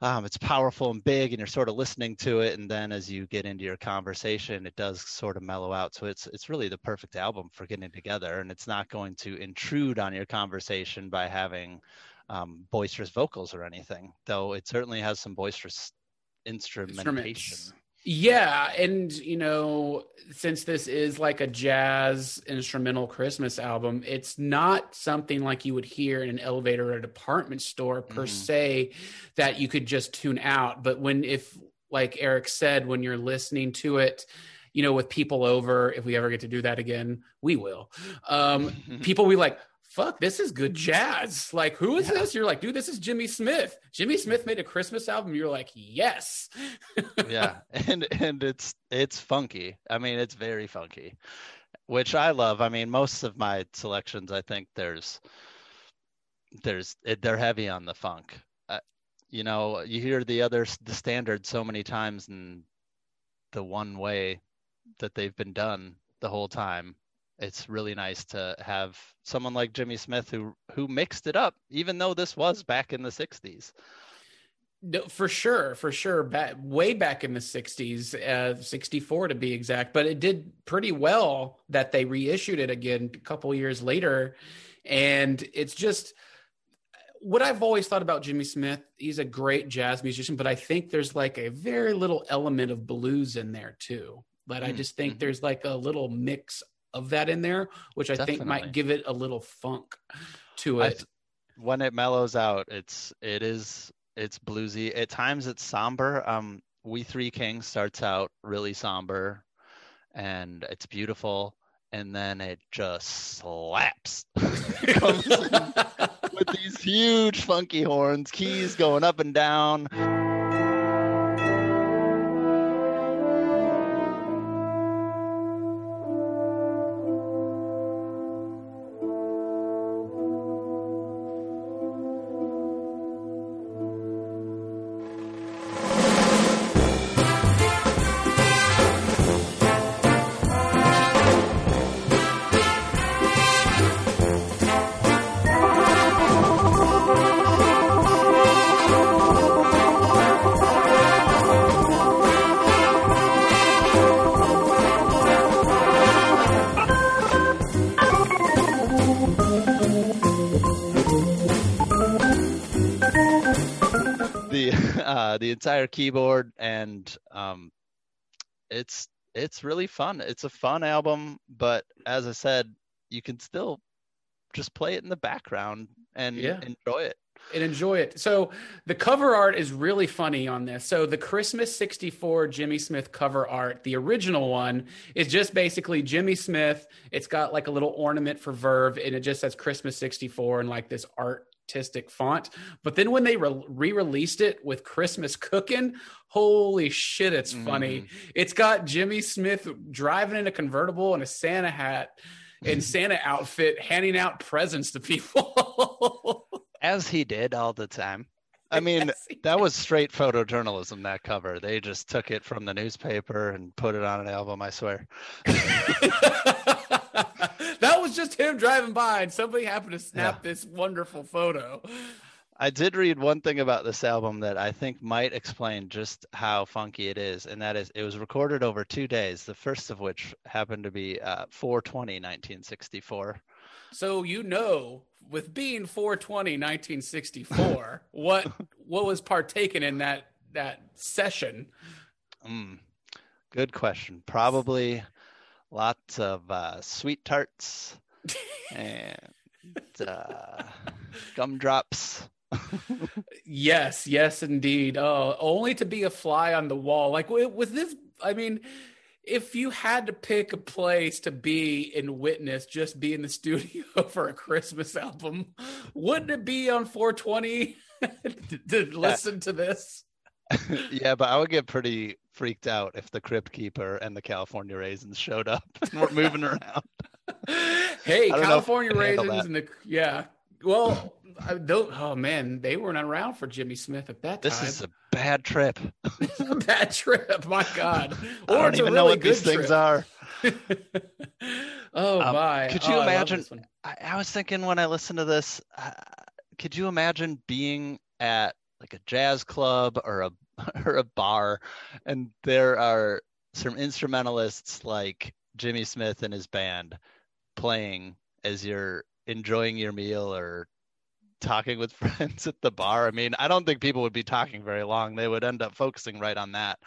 um, it's powerful and big, and you're sort of listening to it. And then as you get into your conversation, it does sort of mellow out. So it's it's really the perfect album for getting together, and it's not going to intrude on your conversation by having um, boisterous vocals or anything. Though it certainly has some boisterous instrumentation. Yeah, and you know, since this is like a jazz instrumental Christmas album, it's not something like you would hear in an elevator or a department store per Mhm. se that you could just tune out. But when if like Eric said, when you're listening to it, you know, with people over, if we ever get to do that again, we will. Um, <laughs> people will be like, fuck, this is good jazz. Like, who is Yeah. this? You're like, dude, this is Jimmy Smith. Jimmy Smith made a Christmas album. You're like, yes. <laughs> yeah and and it's it's funky i mean it's very funky which i love i mean most of my selections i think there's there's they're heavy on the funk uh, you know you hear the other the standard so many times in the one way that they've been done the whole time it's really nice to have someone like jimmy smith who who mixed it up even though this was back in the 60s No, for sure, for sure. Back way back in the '60s, uh, '64 to be exact. But it did pretty well that they reissued it again a couple years later, and it's just what I've always thought about Jimmy Smith. He's a great jazz musician, but I think there's like a very little element of blues in there too. But I Mm, just think mhm. there's like a little mix of that in there, which I think might give it a little funk to it. th- when it mellows out, it's it is it's bluesy. At times it's somber. Um, We Three Kings starts out really somber, and it's beautiful, and then it just slaps. <laughs> <laughs> With these huge funky horns, keys going up and down. The <laughs> uh, the entire keyboard and um, it's it's really fun. It's a fun album, but as I said, you can still just play it in the background and Yeah. enjoy it. and enjoy it. So the cover art is really funny on this. So the Christmas 64 Jimmy Smith cover art, the original one is just basically Jimmy Smith. It's got like a little ornament for Verve and it just says Christmas 64 and like this art artistic font. But then when they re released it with Christmas cooking, holy shit, it's funny. Mm. It's got Jimmy Smith driving in a convertible and a Santa hat and <laughs> Santa outfit, handing out presents to people. <laughs> As he did all the time. I <laughs> mean, Yes, that was straight photojournalism, that cover. They just took it from the newspaper and put it on an album, I swear. <laughs> that was just him driving by, and somebody happened to snap this wonderful photo. I did read one thing about this album that I think might explain just how funky it is, and that is it was recorded over two days, the first of which happened to be uh, 420, 1964. So you know, with being 420 1964, <laughs> what what was partaken in that that session? Mm, good question. Probably lots of uh, sweet tarts and uh, gumdrops. Yes, yes, indeed. Oh, only to be a fly on the wall. Like with this, I mean, if you had to pick a place to be and witness, just be in the <laughs> studio for a Christmas album, wouldn't it be on 420 <laughs> to, to listen to this? <laughs> yeah, but I would get pretty freaked out if the Crypt Keeper and the California Raisins showed up and were <laughs> moving around. Hey, I don't know if California I raisins and the yeah. Well, I don't. Oh man, they weren't around for Jimmy Smith at that This time. This is a bad trip. <laughs> a bad trip. My God. I don't even know what these good things are. oh Um, my! could you Oh, imagine- one. I, I was thinking when I listened to this, uh, could you imagine being at like a jazz club or a <laughs> or a bar, and there are some instrumentalists like Jimmy Smith and his band playing as you're enjoying your meal or talking with <laughs> friends at the bar. I mean, I don't think people would be talking very long. They would end up focusing right on that.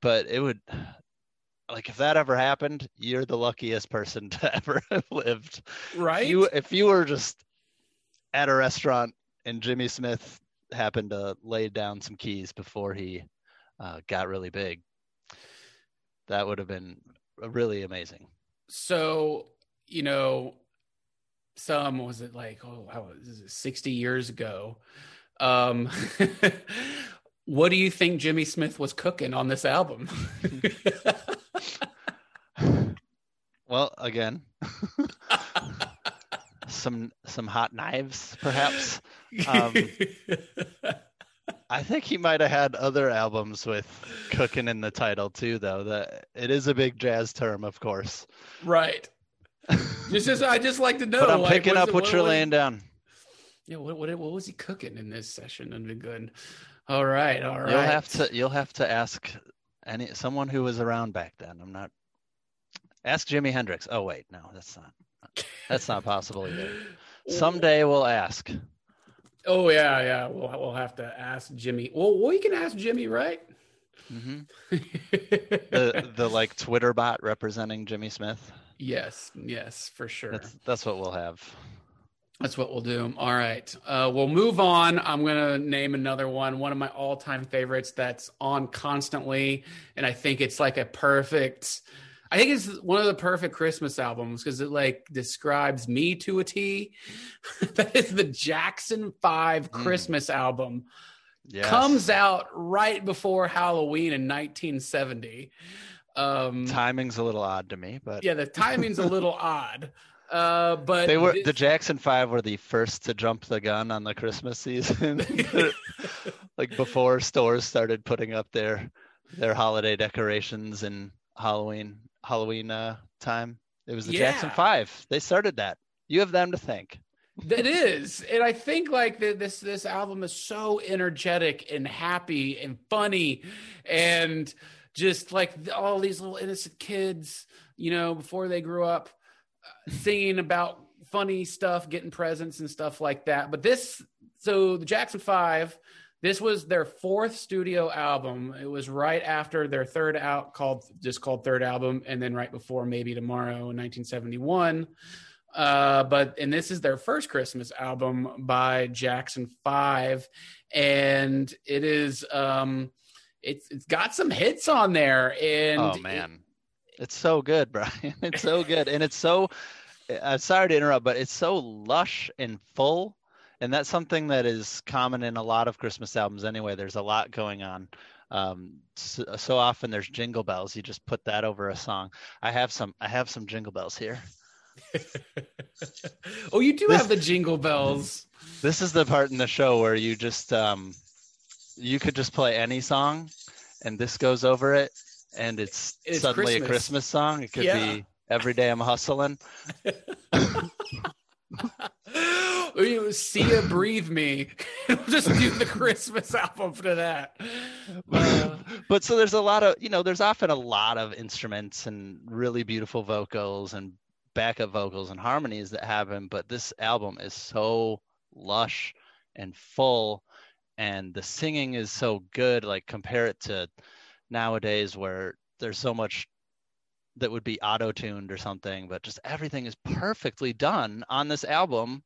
But it would <sighs> like if that ever happened, you're the luckiest person <laughs> to ever have lived. right? If you if you were just at a restaurant and Jimmy Smith happened to lay down some keys before he uh, got really big, that would have been really amazing. so you know, some was it like oh, how was it sixty years ago? Um, <laughs> what do you think Jimmy Smith was cooking on this album? <laughs> Well, again, <laughs> some some hot knives, perhaps. Um, <laughs> I think he might have had other albums with cooking in the title too, though. That it is a big jazz term, of course. right. Just, just, I just like to know. but I'm like, picking up it- what you're laying down. Yeah, what, what what was he cooking in this session? And good. All right, all right. You'll have to you'll have to ask any someone who was around back then. I'm not ask Jimi Hendrix. Oh wait, no, that's not that's not possible either. <laughs> Someday we'll ask. Oh yeah, yeah. We'll we'll have to ask Jimmy. Well, we can ask Jimmy, right? hmm <laughs> The the like Twitter bot representing Jimmy Smith. yes, yes, for sure. That's that's what we'll have. That's what we'll do. All right. Uh, we'll move on. I'm going to name another one, one of my all time favorites that's on constantly. And I think it's like a perfect, I think it's one of the perfect Christmas albums because it like describes me to a T. <laughs> that is the Jackson 5 Mm. Christmas album. Yes. Comes out right before Halloween in 1970. Um, Timing's a little odd to me, but yeah, the timing's a little <laughs> odd. Uh, but they were this- the Jackson Five were the first to jump the gun on the Christmas season. <laughs> like before stores started putting up their their holiday decorations and Halloween Halloween uh, time. It was the Jackson Five. They started that. You have them to thank. It is, and I think like the, this this album is so energetic and happy and funny, and just like all these little innocent kids, you know, before they grew up, uh, singing about funny stuff, getting presents and stuff like that. But this, so the Jackson Five, this was their fourth studio album. It was right after their third out called just called third album, and then right before Maybe Tomorrow in 1971. Uh, but and this is their first Christmas album by Jackson Five, and it is um, it's it's got some hits on there. And oh man, it's so good, <laughs> Bryan. It's so good, and it's so. I'm sorry to interrupt, but it's so lush and full, and that's something that is common in a lot of Christmas albums anyway. There's a lot going on. Um, so, so often there's jingle bells. You just put that over a song. I have some. I have some jingle bells here. <laughs> oh, you do This- have the jingle bells. This is the part in the show where you just um, you could just play any song, and this goes over it, and it's, It's suddenly a Christmas. Christmas song. It could Yeah. be "Every Day I'm Hustling." <laughs> <laughs> you see ya, breathe me. <laughs> just do the Christmas album for that. <laughs> But so there's a lot of you know there's often a lot of instruments and really beautiful vocals and backup vocals and harmonies that happen but this album is so lush and full and the singing is so good like compare it to nowadays where there's so much that would be auto-tuned or something but just everything is perfectly done on this album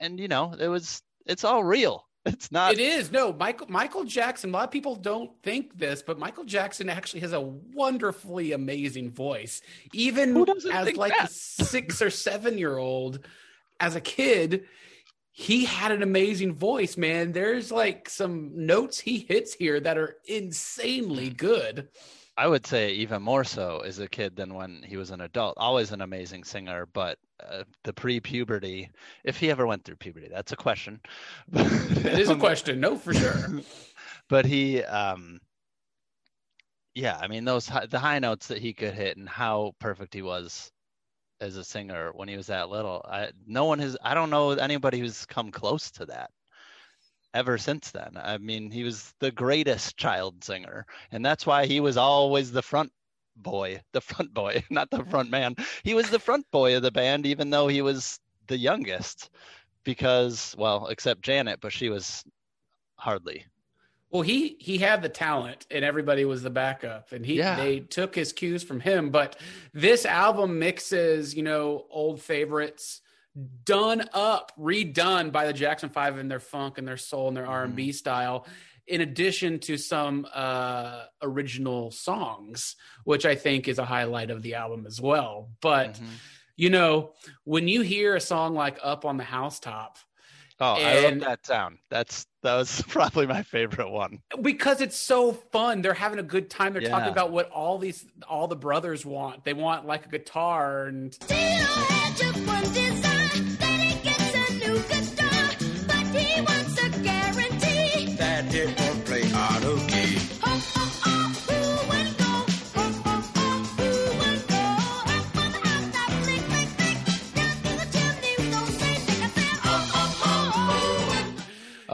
and you know it was it's all real <laughs> it's not it is no Michael Michael Jackson. A lot of people don't think this, but Michael Jackson actually has a wonderfully amazing voice. Even as like that? a six or seven year old, as a kid, he had an amazing voice. Man, there's like some notes he hits here that are insanely mm-hmm. good. I would say even more so as a kid than when he was an adult. Always an amazing singer, but uh, the pre-puberty, if he ever went through puberty, that's a question. <laughs> it is a question. No, for sure. <laughs> but he, um, yeah, I mean those the high notes that he could hit and how perfect he was as a singer when he was that little. I no one has. I don't know anybody who's come close to that ever since then. I mean, he was the greatest child singer, and that's why he was always the front boy, the front boy, <laughs> not the front man. He was the front boy of the band, even though he was the youngest, because well, except Janet, but she was hardly. Well, he he had the talent, and everybody was the backup, and he Yeah. they took his cues from him. But this album mixes, you know, old favorites, done up, redone by the Jackson Five in their funk and their soul and their R and B style, in addition to some uh, original songs, which I think is a highlight of the album as well. But Mhm. you know, when you hear a song like "Up on the Housetop," Oh, I And- love that sound. That's that was <laughs> probably my favorite one. because it's so fun they're having a good time they're talking about what all these all the brothers want they want like a guitar and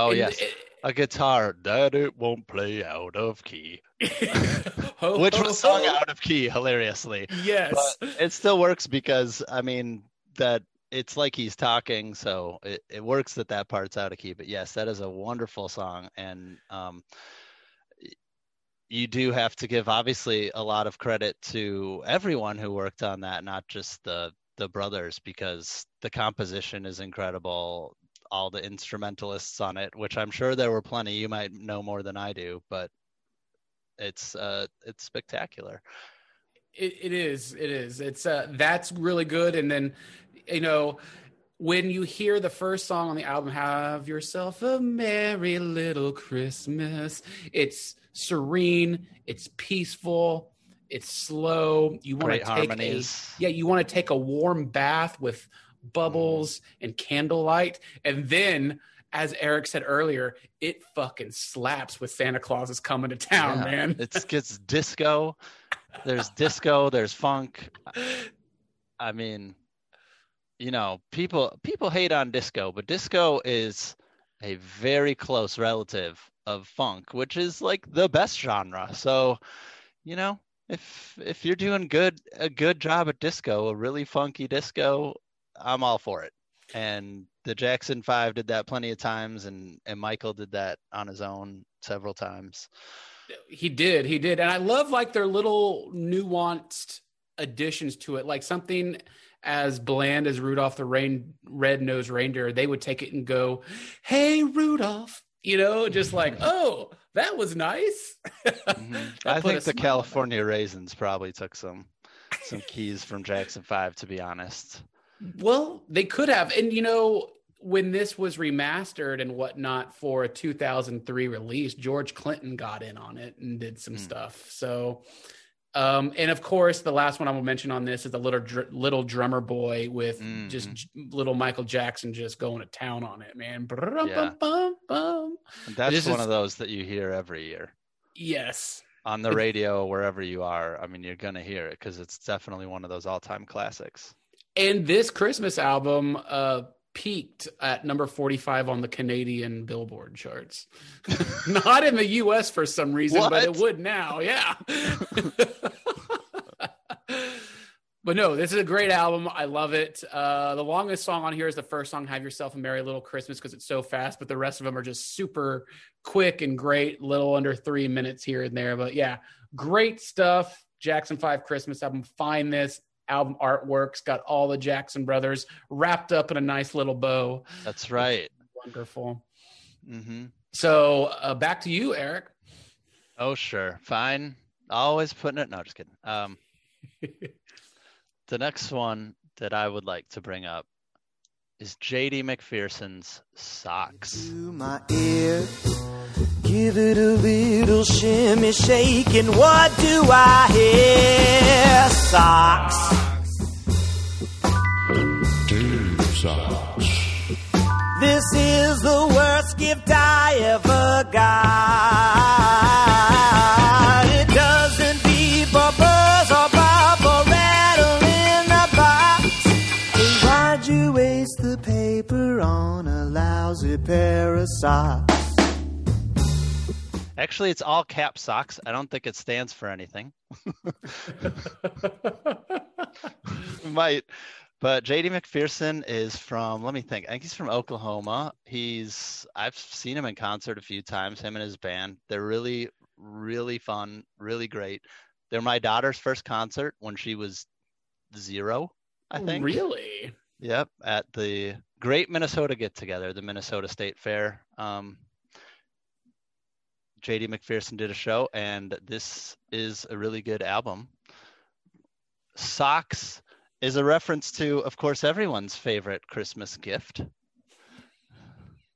Oh and yes, a guitar that it won't play out of key, <laughs> <laughs> which was sung ho. out of key hilariously. yes But it still works because I mean that it's like he's talking, so it, it works that that part's out of key. But yes, that is a wonderful song, and um, you do have to give obviously a lot of credit to everyone who worked on that, not just the the brothers, because the composition is incredible. All the instrumentalists on it, which I'm sure there were plenty. You might know more than I do, but it's uh, it's spectacular. It, it is. It is. It's uh, that's really good. And then, you know, when you hear the first song on the album, "Have Yourself a Merry Little Christmas," it's serene. It's peaceful. It's slow. You want Great to take harmonies. a yeah. You want to take a warm bath with bubbles mm-hmm. and candlelight, and then. As Eric said earlier, it fucking slaps with Santa Claus is coming to town, Yeah, man. It's <laughs> gets disco. There's disco. There's funk. <laughs> I mean, you know, people people hate on disco, but disco is a very close relative of funk, which is like the best genre. So, you know, if if you're doing good a good job at disco, a really funky disco, I'm all for it. And the Jackson Five did that plenty of times, and and Michael did that on his own several times. He did, he did, and I love like their little nuanced additions to it, like something as bland as Rudolph the Rain Red Nosed Reindeer. They would take it and go, "Hey Rudolph," you know, just like, <laughs> "Oh, that was nice." Mhm. <laughs> That I think the smile on my- California Raisins probably took some some keys from Jackson Five, to be honest. Well, they could have, and you know, when this was remastered and whatnot for a 2003 release, George Clinton got in on it and did some Hmm. stuff. So, um, and of course, the last one I will mention on this is the little dr- little drummer boy with Mhm. just j- little Michael Jackson just going to town on it, man. Yeah. bum, bum, bum. That's This one is- of those that you hear every year Yes. on the radio, wherever you are. I mean, you're gonna hear it because it's definitely one of those all-time classics. And this Christmas album uh, peaked at number 45 on the Canadian Billboard charts. <laughs> Not in the US for some reason, but it would now. Yeah. <laughs> but no, this is a great album. I love it. Uh, the longest song on here is the first song, Have Yourself a Merry Little Christmas, because it's so fast, but the rest of them are just super quick and great, little under three minutes here and there. But yeah, great stuff. Jackson 5 Christmas album. Find this album artwork's got all the Jackson brothers wrapped up in a nice little bow. That's right. Wonderful. Mm-hmm. So uh, back to you, Eric. Oh, sure. Fine. Always putting it. No, just kidding. Um, <laughs> the next one that I would like to bring up is JD McPherson's Socks. Give it a little shimmy shake, and what do I hear? Socks. This is the worst gift I ever got. It doesn't beep or buzz or pop or rattle in the box. Hey, why'd you waste the paper on a lousy pair of socks? Actually, it's all cap socks. I don't think it stands for anything. <laughs> Might. But JD McPherson is from, let me think. I think he's from Oklahoma. He's, I've seen him in concert a few times, him and his band. They're really, really fun, really great. They're my daughter's first concert when she was zero, I think. Really? Yep, at the Great Minnesota Get Together, the Minnesota State Fair. Um, JD McPherson did a show, and this is a really good album. Socks is a reference to, of course, everyone's favorite Christmas gift.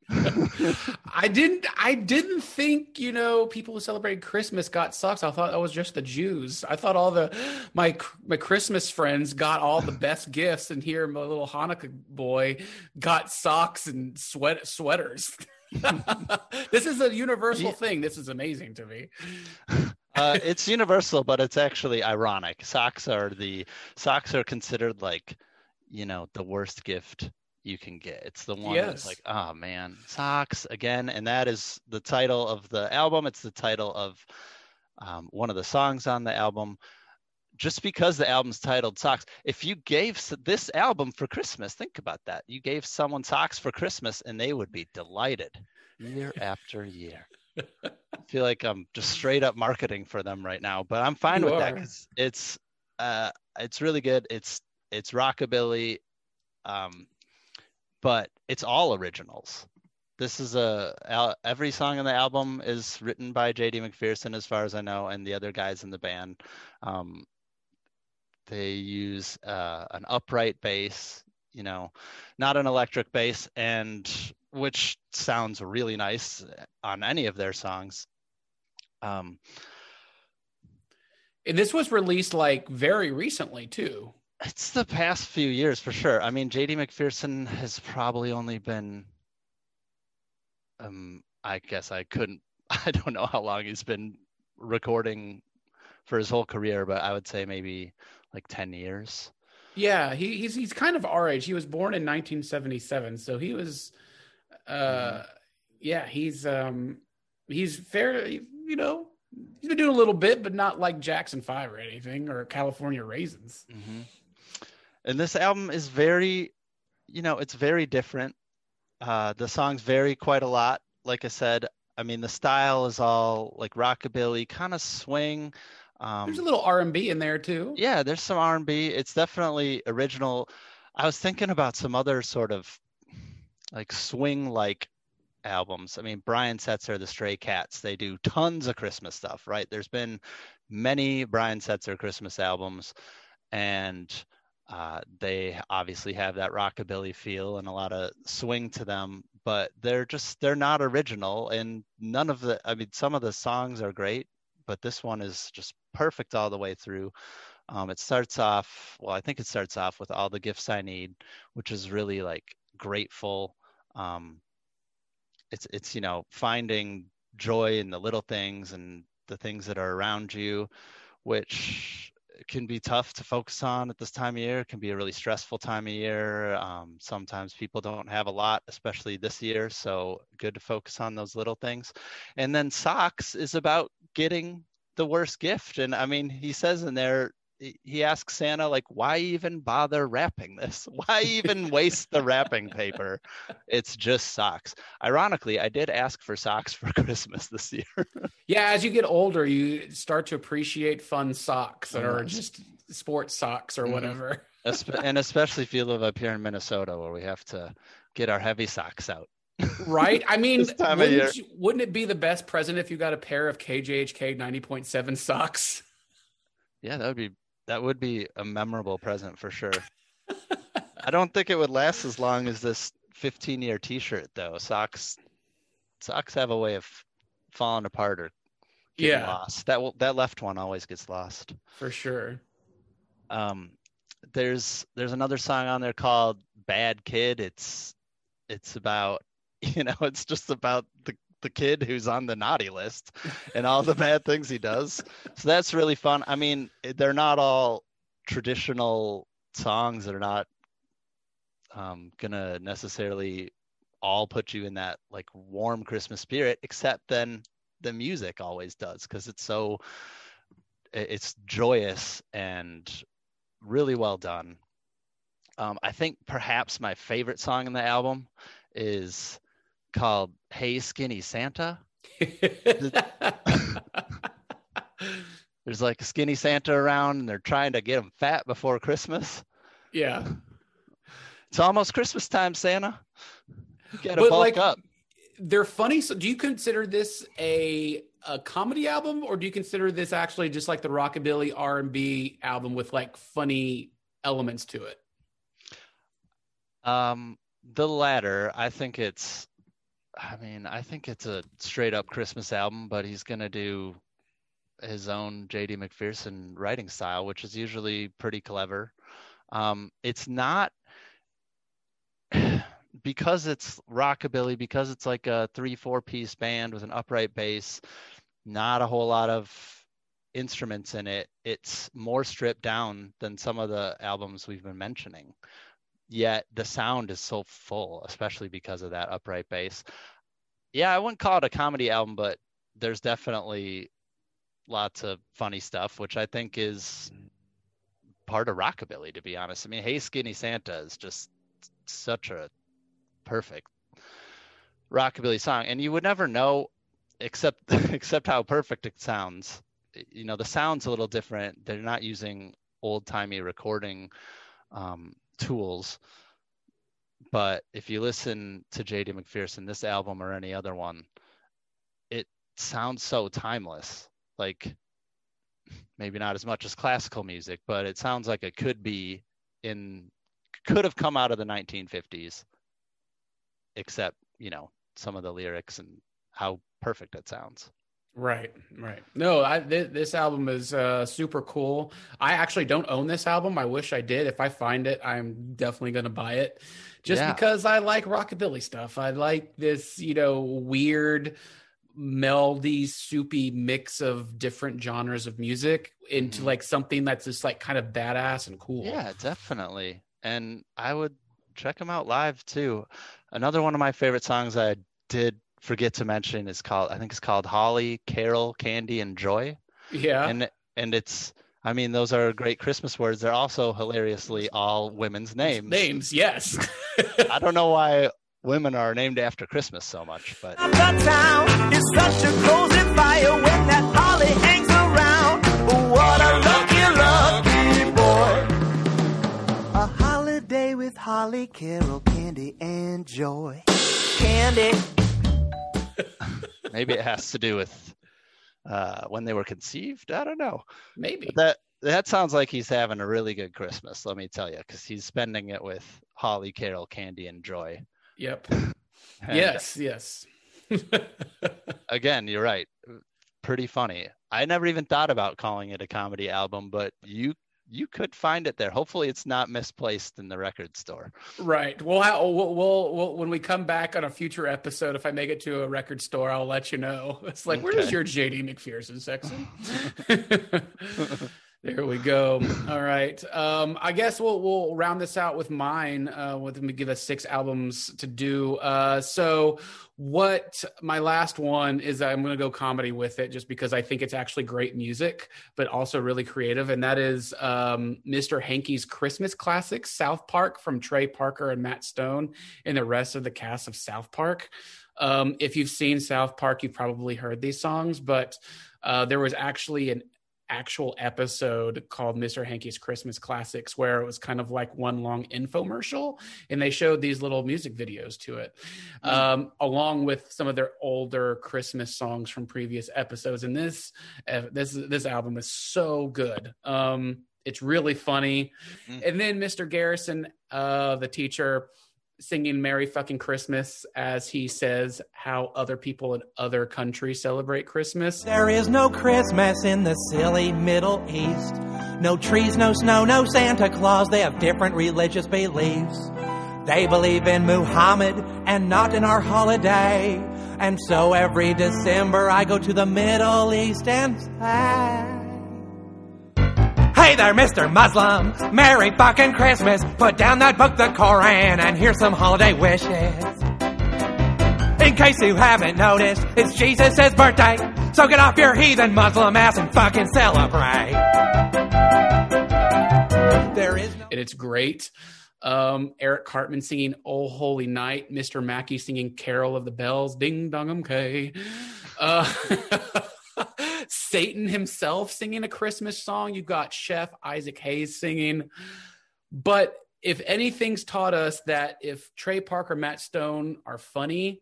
<laughs> I didn't I didn't think, you know, people who celebrate Christmas got socks. I thought that was just the Jews. I thought all the my my Christmas friends got all the best gifts and here my little Hanukkah boy got socks and sweat sweaters. <laughs> this is a universal Yeah. thing. This is amazing to me. Uh, it's universal, but it's actually ironic. Socks are the socks are considered like, you know, the worst gift you can get. It's the one that's like, oh man, socks again, and that is the title of the album. It's the title of um, one of the songs on the album. Just because the album's titled Socks, if you gave this album for Christmas, think about that. You gave someone socks for Christmas, and they would be delighted year <laughs> after year. I feel like I'm just straight up marketing for them right now, but I'm fine You with that because it's uh, it's really good. It's it's rockabilly, um, but it's all originals. This is a every song on the album is written by J.D. McPherson, as far as I know, and the other guys in the band. Um, they use uh, an upright bass, you know, not an electric bass, and which sounds really nice on any of their songs. Um, And this was released like very recently too. it's the past few years for sure. I mean, JD McPherson has probably only been, um, I guess I couldn't, <laughs> I don't know how long he's been recording for his whole career, but I would say maybe like 10 years. Yeah, he, he's he's kind of our age. He was born in 1977, so he was, uh, yeah, he's um he's fair. You know, he's been doing a little bit, but not like Jackson Five or anything or California Raisins. hmm And this album is very, you know, it's very different. Uh, the songs vary quite a lot. Like I said, I mean, the style is all like rockabilly, kind of swing. Um, There's a little R and B in there too. yeah, there's some R&B. It's definitely original. I was thinking about some other sort of like swing-like albums. I mean, Brian Setzer, the Stray Cats, they do tons of Christmas stuff, right? There's been many Brian Setzer Christmas albums, and Uh, they obviously have that rockabilly feel and a lot of swing to them, but they're just they're not original. And none of the I mean, some of the songs are great, but this one is just perfect all the way through. Um, it starts off well, I think it starts off with all the gifts I need, which is really like grateful. Um, it's it's you know finding joy in the little things and the things that are around you, which can be tough to focus on at this time of year. It can be a really stressful time of year. Um, sometimes people don't have a lot, especially this year. So good to focus on those little things. And then socks is about getting the worst gift. And I mean, he says in there, he- asks Santa, like, why even bother wrapping this? <laughs> Why even waste the wrapping paper? It's just socks. Ironically, I did ask for socks for <laughs> Christmas this year. Yeah, as you get older, you start to appreciate fun socks or Yes. just sports socks or Mhm. whatever. <laughs> And especially if you live up here in Minnesota where we have to get our heavy socks out. Right? I mean, This time of wouldn't, you- wouldn't it be the best present if you got a pair of KJHK 90.7 socks? Yeah, that would be that would be a memorable present for sure. <laughs> I don't think it would last as long as this 15 year t-shirt though. Socks socks have a way of falling apart or getting Yeah, lost. That will, that left one always gets lost. for sure. um there's there's another song on there called bad kid it's it's about <laughs> you know it's just about the the kid who's on the naughty list and all the bad things he does so that's really fun i mean they're not all traditional songs they're not um gonna necessarily all put you in that like warm christmas spirit except then the music always does because it's so it's joyous and really well done. Um, I think perhaps my favorite song in the album is called "Hey Skinny Santa." <laughs> There's like a skinny Santa around, and they're trying to get him fat before Christmas. yeah. It's almost Christmas time, Santa. You gotta But, bulk like, up. They're funny. So do you consider this a a comedy album or do you consider this actually just like the rockabilly R&B album with like funny elements to it? Um, the latter, I think it's. I mean, I think it's a straight up Christmas album, but he's gonna do his own JD McPherson writing style, which is usually pretty clever. Um, it's not <sighs> because it's rockabilly, because it's like a three, four piece band with an upright bass, not a whole lot of instruments in it. It's more stripped down than some of the albums we've been mentioning. Yet the sound is so full, especially because of that upright bass. Yeah, I wouldn't call it a comedy album, but there's definitely lots of funny stuff, which I think is part of rockabilly, to be honest. I mean, Hey Skinny Santa is just such a perfect rockabilly song, and you would never know, except <laughs> except how perfect it sounds. You know, the sound's a little different. They're not using old timey recording um, tools. But if you listen to JD McPherson, this album or any other one, it sounds so timeless. Like maybe not as much as classical music, but it sounds like it could be in could have come out of the 1950s except, you know, some of the lyrics and how perfect it sounds. Right, right. No, I th- this album is uh, super cool. I actually don't own this album. I wish I did. If I find it, I'm definitely going to buy it, just Yeah. because I like rockabilly stuff. I like this, you know, weird, melody, soupy mix of different genres of music into Mhm. like something that's just like kind of badass and cool. Yeah, definitely. And I would check them out live too. Another one of my favorite songs I did forget to mention is called I think it's called Holly, Carol, Candy, and Joy. yeah. And and it's I mean those are great Christmas words. They're also hilariously all women's names. Names, yes. <laughs> I don't know why women are named after Christmas so much, but The town is such a cozy fire when that holly hangs around. What a lucky, lucky boy. A holiday with Holly, Carol, Candy, and Joy. Candy. Maybe it has to do with uh, when they were conceived. I don't know. Maybe. But that that sounds like he's having a really good Christmas, let me tell you, because he's spending it with Holly, Carol, Candy, and Joy. Yep. <laughs> And yes. Yes. <laughs> Again, you're right. Pretty funny. I never even thought about calling it a comedy album, but you you could find it there. Hopefully, it's not misplaced in the record store. Right. We'll, ha- we'll, we'll, we'll, when we come back on a future episode, if I make it to a record store, I'll let you know. <laughs> It's like, where's Okay. your JD McPherson section? <laughs> <laughs> there we go. All right. Um, I guess we'll, we'll round this out with mine, uh, with me give us six albums to do. Uh, so what my last one is I'm going to go comedy with it just because I think it's actually great music, but also really creative. And that is um, Mr. Hankey's Christmas classic, South Park from Trey Parker and Matt Stone and the rest of the cast of South Park. Um, if you've seen South Park, you've probably heard these songs, but uh, there was actually an actual episode called Mr. Hankey's Christmas Classics where it was kind of like one long infomercial and they showed these little music videos to it um, along with some of their older Christmas songs from previous episodes and this uh, this this album is so good um, it's really funny Mhm. and then Mr. Garrison uh, the teacher singing Merry fucking Christmas as he says how other people in other countries celebrate Christmas There is no Christmas in the silly Middle East. No trees, no snow, no Santa Claus. They have different religious beliefs. They believe in Muhammad and not in our holiday. And so every December I go to the Middle East and Hey there, Mr. Muslim. Merry fucking Christmas. Put down that book, the Koran, and here's some holiday wishes. In case you haven't noticed, it's Jesus' birthday. So get off your heathen Muslim ass and fucking celebrate. There is no and it's great. Um, Eric Cartman singing "Oh Holy Night," Mr. Mackey singing "Carol of the Bells," "Ding Dong Um K." Uh, <laughs> Satan himself singing a Christmas song. You've got Chef Isaac Hayes singing. But if anything's taught us that if Trey Parker, Matt Stone are funny,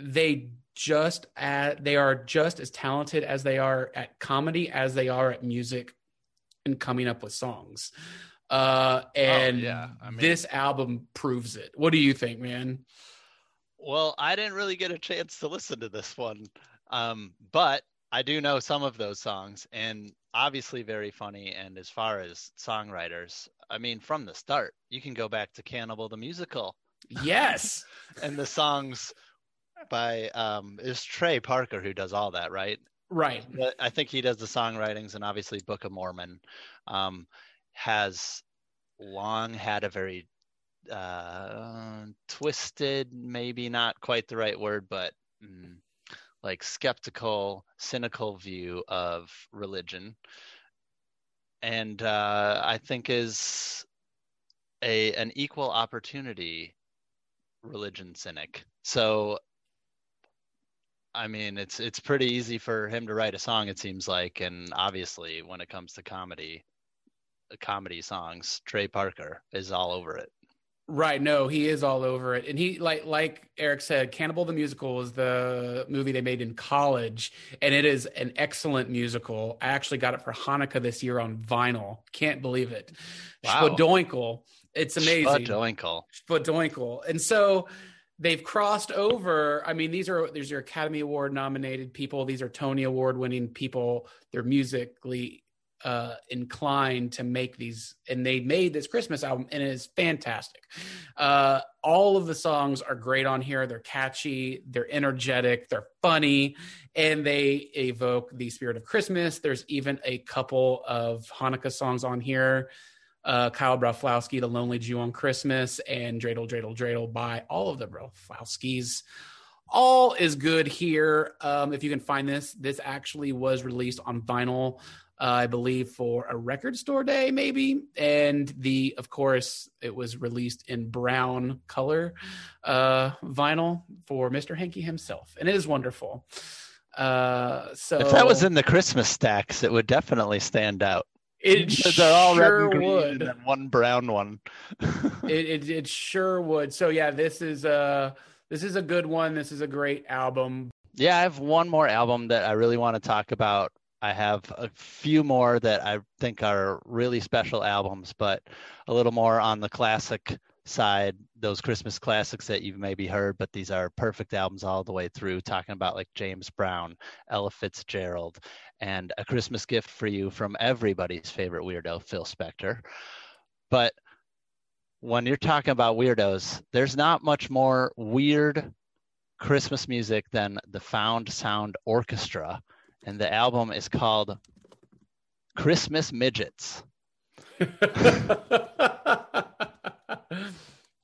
they just they are just as talented as they are at comedy as they are at music and coming up with songs. Uh, and Oh, yeah, I mean- this album proves it. What do you think, man? Well, I didn't really get a chance to listen to this one, um, but I do know some of those songs, and obviously very funny. And as far as songwriters, I mean, from the start, you can go back to Cannibal the musical, Yes. <laughs> and the songs by um, is Trey Parker who does all that, right? right. But I think he does the songwritings, and obviously Book of Mormon um, has long had a very uh, twisted, maybe not quite the right word, but mm, like skeptical, cynical view of religion, and uh, I think is a an equal opportunity religion cynic. So I mean, it's it's pretty easy for him to write a song. It seems like, and obviously, when it comes to comedy, comedy songs, Trey Parker is all over it. Right. No, he is all over it. And he like like Eric said, Cannibal the Musical was the movie they made in college, and it is an excellent musical. I actually got it for Hanukkah this year on vinyl. Can't believe it. Wow. Shpadoinkle. It's amazing. Shpadoinkle. Shpadoinkle. And so they've crossed over. I mean, these are these are Academy Award nominated people. These are Tony Award winning people. They're musically uh, inclined to make these, and they made this Christmas album, and it is fantastic. Uh, all of the songs are great on here. They're catchy, they're energetic, they're funny, and they evoke the spirit of Christmas. There's even a couple of Hanukkah songs on here. Uh, Kyle Broflovski, The Lonely Jew on Christmas, and Dreidel, Dreidel, Dreidel by all of the Broflovskis. All is good here. Um, if you can find this, this actually was released on vinyl I believe, for a record store day, maybe. And the, of course, it was released in brown color uh, vinyl for Mr. Hankey himself, and it is wonderful. Uh, so If that was in the Christmas stacks, it would definitely stand out. it <laughs> they're all red sure and green, would. and one brown one. <laughs> it, it it sure would. So yeah, this is uh this is a good one. This is a great album. Yeah, I have one more album that I really want to talk about I have a few more that I think are really special albums, but a little more on the classic side, those Christmas classics that you've maybe heard, but these are perfect albums all the way through, talking about like James Brown, Ella Fitzgerald, and A Christmas Gift for You from everybody's favorite weirdo, Phil Spector. But when you're talking about weirdos, there's not much more weird Christmas music than the Found Sound Orchestra, and the album is called Christmas Midgets, <laughs>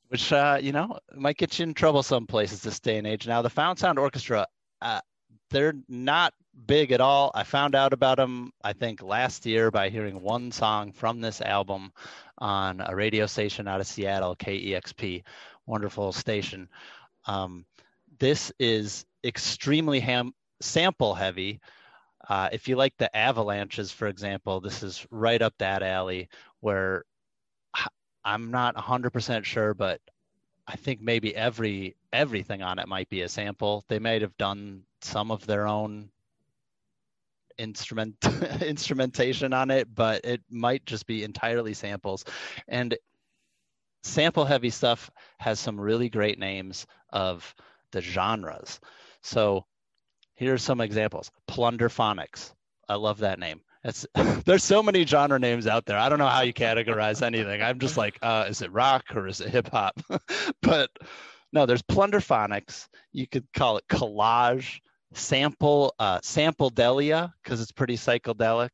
which uh, you know might get you in trouble some places this day and age. Now, the Found Sound Orchestra, uh, they're not big at all. I found out about them, I think, last year by hearing one song from this album on a radio station out of Seattle, KEXP, wonderful station. Um, this is extremely ham- sample heavy. Uh, if you like the Avalanches, for example, this is right up that alley where I'm not 100% sure, but I think maybe every everything on it might be a sample. They might have done some of their own instrument <laughs> instrumentation on it, but it might just be entirely samples. And sample heavy stuff has some really great names of the genres. So here's some examples. Plunderphonics. I love that name. It's, <laughs> there's so many genre names out there. I don't know how you categorize anything. I'm just like, uh, is it rock or is it hip hop? <laughs> but no, there's plunderphonics. You could call it collage, sample, uh, sample delia because it's pretty psychedelic.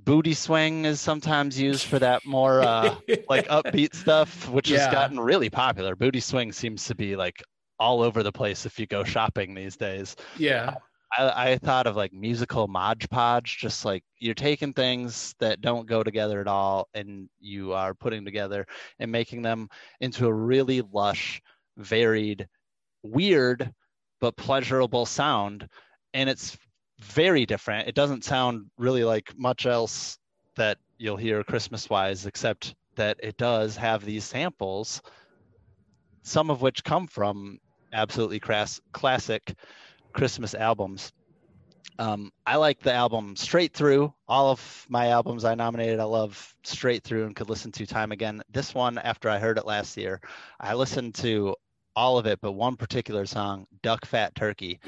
Booty swing is sometimes used for that more uh, <laughs> like upbeat stuff, which Yeah. has gotten really popular. Booty swing seems to be like all over the place if you go shopping these days. yeah. Uh, I, I thought of like musical Mod Podge, just like you're taking things that don't go together at all and you are putting together and making them into a really lush, varied, weird, but pleasurable sound. And it's very different. It doesn't sound really like much else that you'll hear Christmas wise, except that it does have these samples, some of which come from absolutely crass, classic Christmas albums. Um, I like the album straight through. All of my albums I nominated, I love straight through and could listen to time again. This one, after I heard it last year, I listened to all of it, but one particular song, Duck Fat Turkey.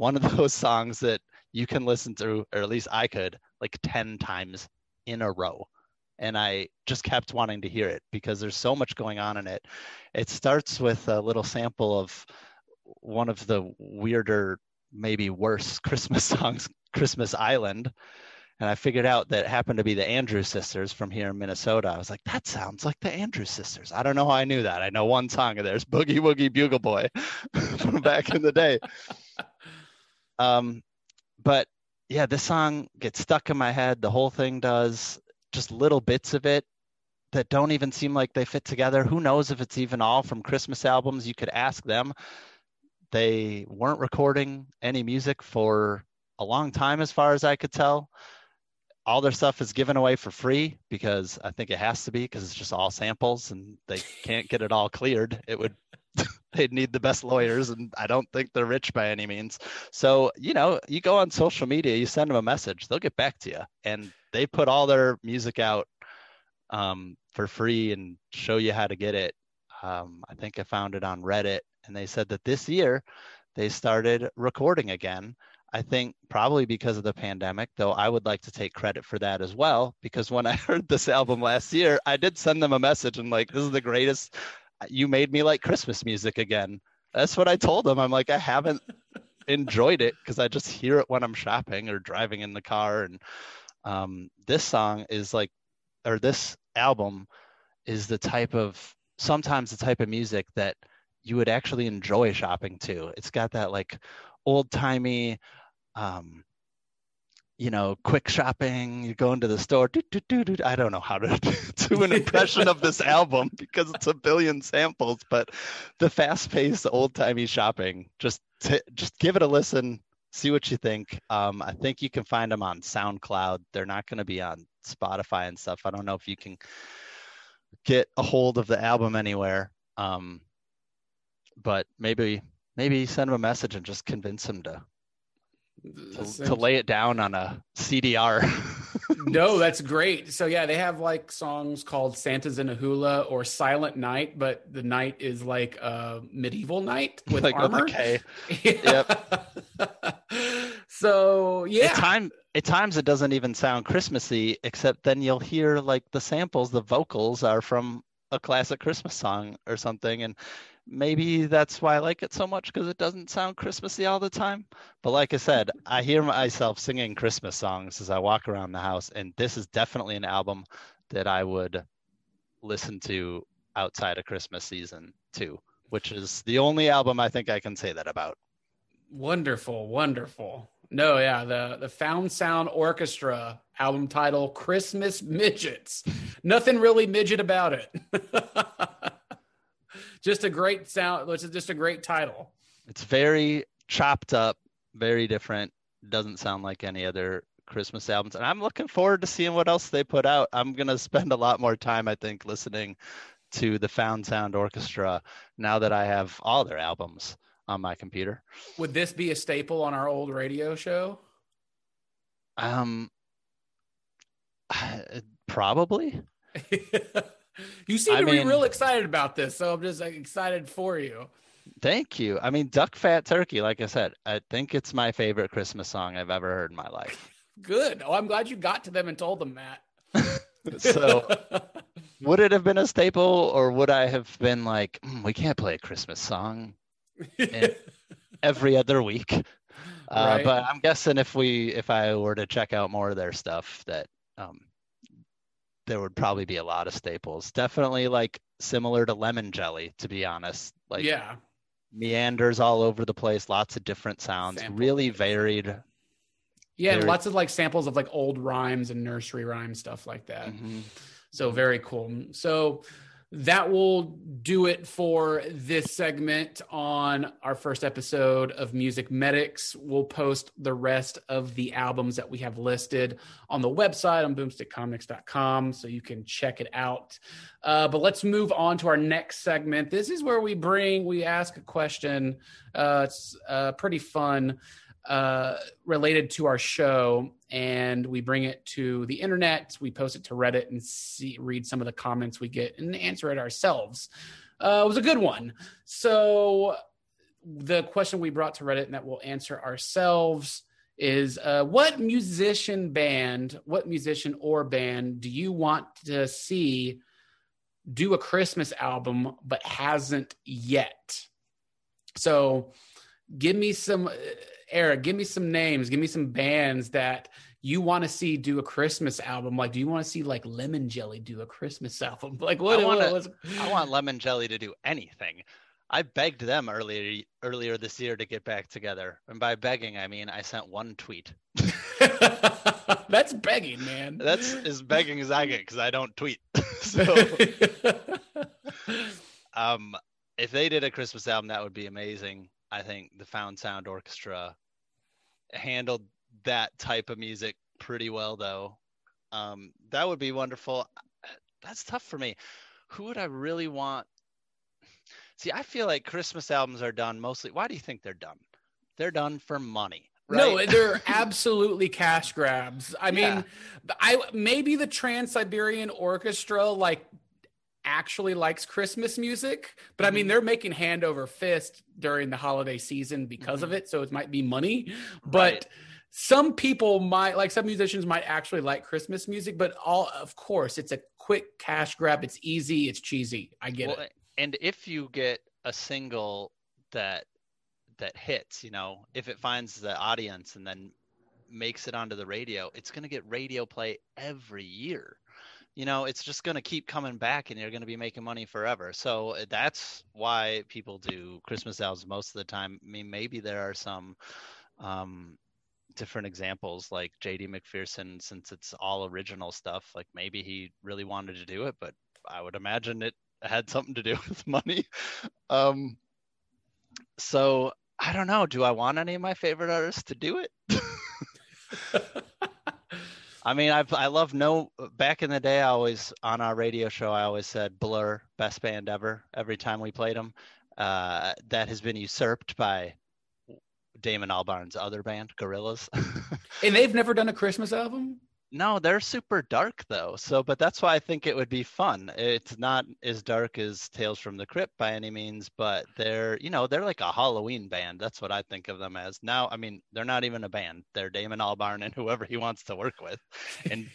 One of <laughs> those songs that you can listen to, or at least I could, like 10 times in a row. And I just kept wanting to hear it because there's so much going on in it. It starts with a little sample of one of the weirder, maybe worse <laughs> Christmas songs, Christmas Island. And I figured out that happened to be the Andrews sisters from here in Minnesota. I was like, that sounds like the Andrews sisters. I don't know how I knew that. I know one song of theirs, Boogie Woogie Bugle Boy <laughs> from back in the day. Um, but yeah, this song gets stuck in my head. The whole thing does just little bits of it that don't even seem like they fit together. Who knows if it's even all from Christmas albums? You could ask them. They weren't recording any music for a long time, as far as I could tell. All their stuff is given away for free because I think it has to be because it's just all samples and they can't get it all cleared. It would they'd need the best lawyers and I don't think they're rich by any means. So, you know, you go on social media, you send them a message, they'll get back to you. And they put all their music out um, for free and show you how to get it. Um, I think I found it on Reddit and they said that this year they started recording again. I think probably because of the pandemic, though I would like to take credit for that as well. Because when I <laughs> heard this album last year, I did send them a message and like, this is the greatest. You made me like Christmas music again. That's what I told them. I'm like, I haven't enjoyed it because I just hear it when I'm shopping or driving in the car. And um, this song is like, or this album is the type of sometimes the type of music that you would actually enjoy shopping to. It's got that like old timey, um, you know, quick shopping. You go into the store. doo, doo, doo. I don't know how to <laughs> do an impression of this <laughs> album because it's a billion samples, but the fast-paced, old-timey shopping. Just t- just give it a listen. See what you think. Um, I think you can find them on SoundCloud. They're not going to be on Spotify and stuff. I don't know if you can get a hold of the album anywhere. Um, but maybe maybe send him a message and just convince him to to, to lay it down on a CDR. <laughs> no, that's great. So yeah, they have like songs called Santa's in a Hula or Silent Night, but the night is like a medieval night <laughs> with like armor. okay. <laughs> Yep. so yeah, At time at times it doesn't even sound Christmassy, except then you'll hear like the samples, the vocals are from a classic Christmas song or something, and maybe that's why I like it so much because it doesn't sound Christmassy all the time. But like I said, I hear myself singing Christmas songs as I walk around the house, and this is definitely an album that I would listen to outside of Christmas season too, which is the only album I think I can say that about. Wonderful, wonderful. No, yeah, the the Found Sound Orchestra album title Christmas Midgets. Nothing really midget about it. <laughs> just a great sound, which is just a great title. It's very chopped up, very different. Doesn't sound like any other Christmas albums. And I'm looking forward to seeing what else they put out. I'm going to spend a lot more time, I think, listening to the Found Sound Orchestra now that I have all their albums on my computer. Would this be a staple on our old radio show? Um, <sighs> probably. <laughs> you seem I to be real excited about this, so I'm just like, excited for you. Thank you. I mean, Duck Fat Turkey, like I said, I think it's my favorite Christmas song I've ever heard in my life. Good. Oh, I'm glad you got to them and told them that. <laughs> So, would it have been a staple, or would I have been like, "Mm, we can't play a Christmas song <laughs> every other week? Uh, Right. But I'm guessing if we, if I were to check out more of their stuff, that um, there would probably be a lot of staples. Definitely like similar to lemon jelly, to be honest. Like yeah. meanders all over the place, lots of different sounds, Sample. really varied. Yeah, Very- lots of like samples of like old rhymes and nursery rhyme stuff like that. Mhm. So very cool. So that will do it for this segment on our first episode of Music Medics. We'll post the rest of the albums that we have listed on the website on boomstickcomics.com so you can check it out. Uh, but let's move on to our next segment. This is where we bring, we ask a question. Uh, it's uh, pretty fun uh, related to our show, and we bring it to the internet. We post it to Reddit and see read some of the comments we get and answer it ourselves. Uh, it was a good one. So the question we brought to Reddit and that we'll answer ourselves is uh, what musician band, what musician or band do you want to see do a Christmas album but hasn't yet? So give me some uh, Eric, give me some names, give me some bands that you want to see do a Christmas album. Like, do you want to see like Lemon Jelly do a Christmas <laughs> album? Like, what? I wanna- what I want Lemon Jelly to do anything. I begged them earlier earlier this year to get back together, and by begging I mean I sent one tweet. <laughs> That's begging, man. That's as begging as I get because I don't tweet. <laughs> so, um, if they did a Christmas album, that would be amazing. I think the Found Sound Orchestra handled that type of music pretty well, though. Um, that would be wonderful. That's tough for me. Who would I really want? See, I feel like Christmas albums are done mostly. Why do you think they're done? They're done for money. Right? No, they're absolutely cash grabs. I <laughs> mean, Yeah. I maybe the Trans Siberian Orchestra like actually likes Christmas music, but I mean Mhm. they're making hand over fist during the holiday season because of Mhm. it, so it might be money. But Right. some people might like some musicians might actually like Christmas music, but all of course it's a quick cash grab. It's easy, it's cheesy. I get well, it. and if you get a single that that hits, you know, if it finds the audience and then makes it onto the radio, it's going to get radio play every year. You know, it's just going to keep coming back and you're going to be making money forever. So uh, that's why people do Christmas albums most of the time. I mean, maybe there are some um, different examples like JD McPherson, since it's all original stuff, like maybe he really wanted to do it, but I would imagine it had something to do <laughs> with money. Um, so I don't know. Do I want any of my favorite artists to do it? <laughs> <laughs> I mean, I I love no. Back in the day, I always on our radio show, I always said Blur, best band ever. Every time we played them, uh, that has been usurped by Damon Albarn's other band, Gorillaz. <laughs> And they've never done a Christmas album. No, they're super dark though. So, but that's why I think it would be fun. It's not as dark as Tales from the Crypt by any means, but they're you know they're like a Halloween band. That's what I think of them as. Now, I mean, they're not even a band. They're Damon Albarn and <laughs> whoever he wants to work with, and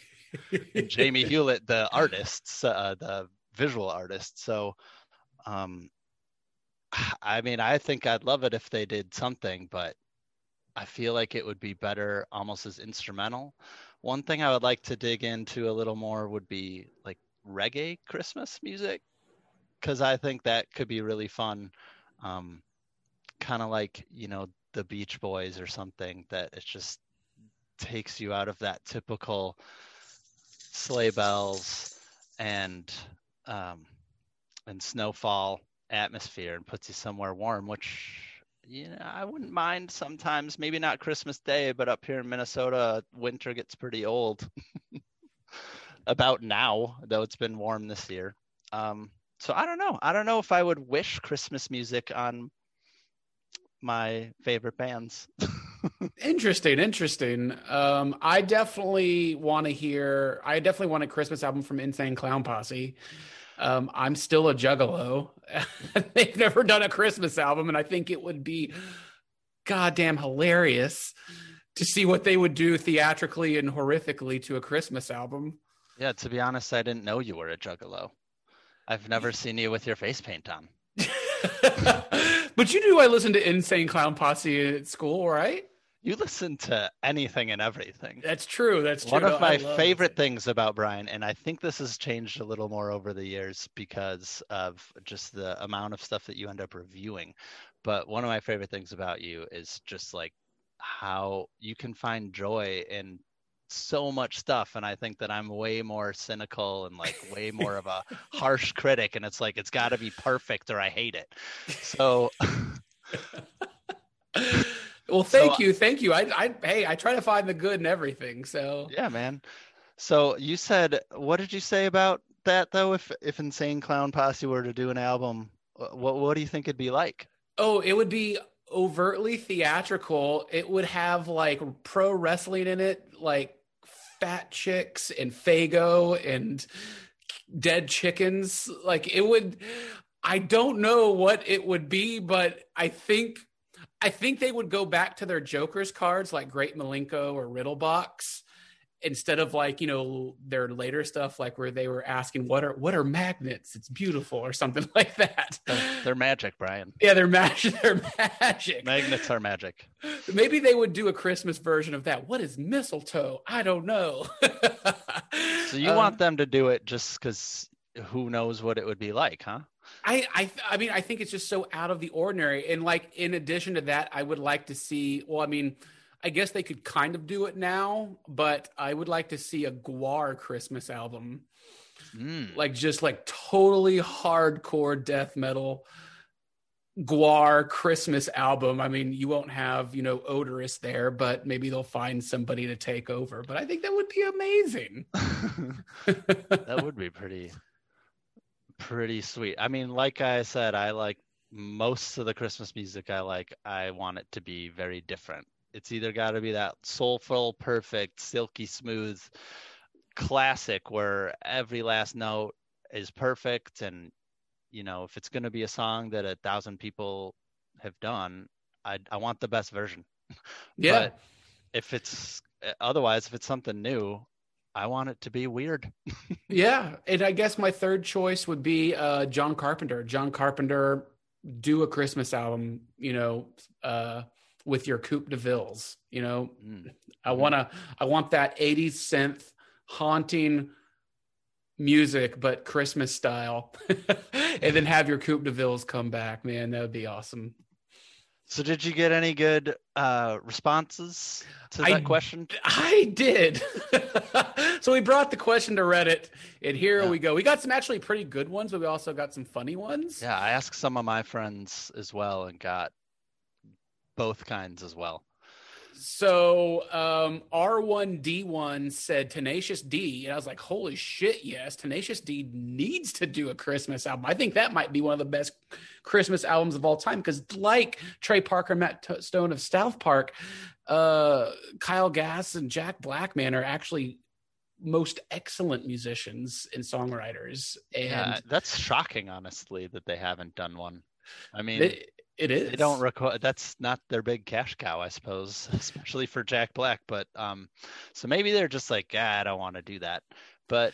and Jamie <laughs> Hewlett, the artists, uh, the visual artist. So, um, <sighs> I mean, I think I'd love it if they did something, but I feel like it would be better almost as instrumental. One thing I would like to dig into a little more would be like reggae Christmas music, because I think that could be really fun. Um, kind of like, you know, the Beach Boys or something that it just takes you out of that typical sleigh bells and um, and snowfall atmosphere and puts you somewhere warm, which you know I wouldn't mind sometimes. Maybe not Christmas Day, but up here in Minnesota, winter gets pretty old. <laughs> About now, though it's been warm this year. Um, so I don't know. I don't know if I would wish Christmas music on my favorite bands. <laughs> Interesting, interesting. Um, I definitely want to hear. I definitely want a Christmas album from Insane Clown Posse. Um, I'm still a juggalo. <laughs> They've never done a Christmas album, and I think it would be goddamn hilarious to see what they would do theatrically and horrifically to a Christmas album. yeah, to be honest, I didn't know you were a juggalo. I've never <laughs> seen you with your face paint on. <laughs> but you knew I listened to Insane Clown Posse at school, right? You listen to anything and everything. That's true. That's true. One of my favorite it. things about Bryan, and I think this has changed a little more over the years because of just the amount of stuff that you end up reviewing. But one of my favorite things about you is just like how you can find joy in so much stuff. And I think that I'm way more cynical and like way more of a <laughs> harsh critic. And it's like, it's got to be perfect or I hate it. So, <laughs> Well, thank So- you, thank you. I, I, hey, I try to find the good in everything. So yeah, man. So you said, what did you say about that though? If if Insane Clown Posse were to do an album, what what do you think it'd be like? Oh, it would be overtly theatrical. It would have like pro wrestling in it, like fat chicks and Faygo and dead chickens. Like it would I don't know what it would be, but I think I think they would go back to their Joker's cards like Great Milenko or Riddlebox instead of like, you know, their later stuff like where they were asking what are what are magnets? It's beautiful or something <laughs> like that. They're, they're magic, Bryan. Yeah, they're magic. <laughs> They're magic. Magnets are magic. Maybe they would do a Christmas version of that. What is mistletoe? I don't know. <laughs> So you Um, want them to do it just because who knows what it would be like, huh? I, I, I mean, I think it's just so out of the ordinary. And like, in addition to that, I would like to see. Well, I mean, I guess they could kind of do it now, but I would like to see a Gwar Christmas album, Mm. like just like totally hardcore death metal. Gwar Christmas album. I mean, you won't have, you know, Oderus there, but maybe they'll find somebody to take over. But I think that would be amazing. <laughs> that would be pretty pretty sweet. I mean, like I said, I like most of the Christmas music I like, I want it to be very different. It's either got to be that soulful, perfect, silky smooth classic where every last note is perfect and you know, if it's going to be a song that a thousand people have done, I I want the best version. <laughs> Yeah. But if it's eh, otherwise if it's something new, I want it to be weird. <laughs> Yeah, and I guess my third choice would be uh, John Carpenter. John Carpenter, do a Christmas album, you know, uh, with your Coupe de Villes. You know, Mm. I wanna, I want that '80s synth haunting music, but Christmas style, <laughs> and then have your Coupe de Villes come back. Man, that would be awesome. So did you get any good uh, responses to I- that question? I did. <laughs> so we brought the question to Reddit, and here Yeah. we go. We got some actually pretty good ones, but we also got some funny ones. Yeah, I asked some of my friends as well and got both kinds as well. So um, R1D1 said Tenacious D, and I was like, holy shit, yes, Tenacious D needs to do a Christmas album. I think that might be one of the best Christmas albums of all time because, like Trey Parker, Matt T- Stone of South Park, uh, Kyle Gass, and Jack Blackman are actually most excellent musicians and songwriters. And Yeah, that's shocking, honestly, that they haven't done one. I mean, it, it is. they don't require. That's not their big cash cow, I suppose, <laughs> especially for Jack Black. But um, so maybe they're just like, ah, I don't want to do that. But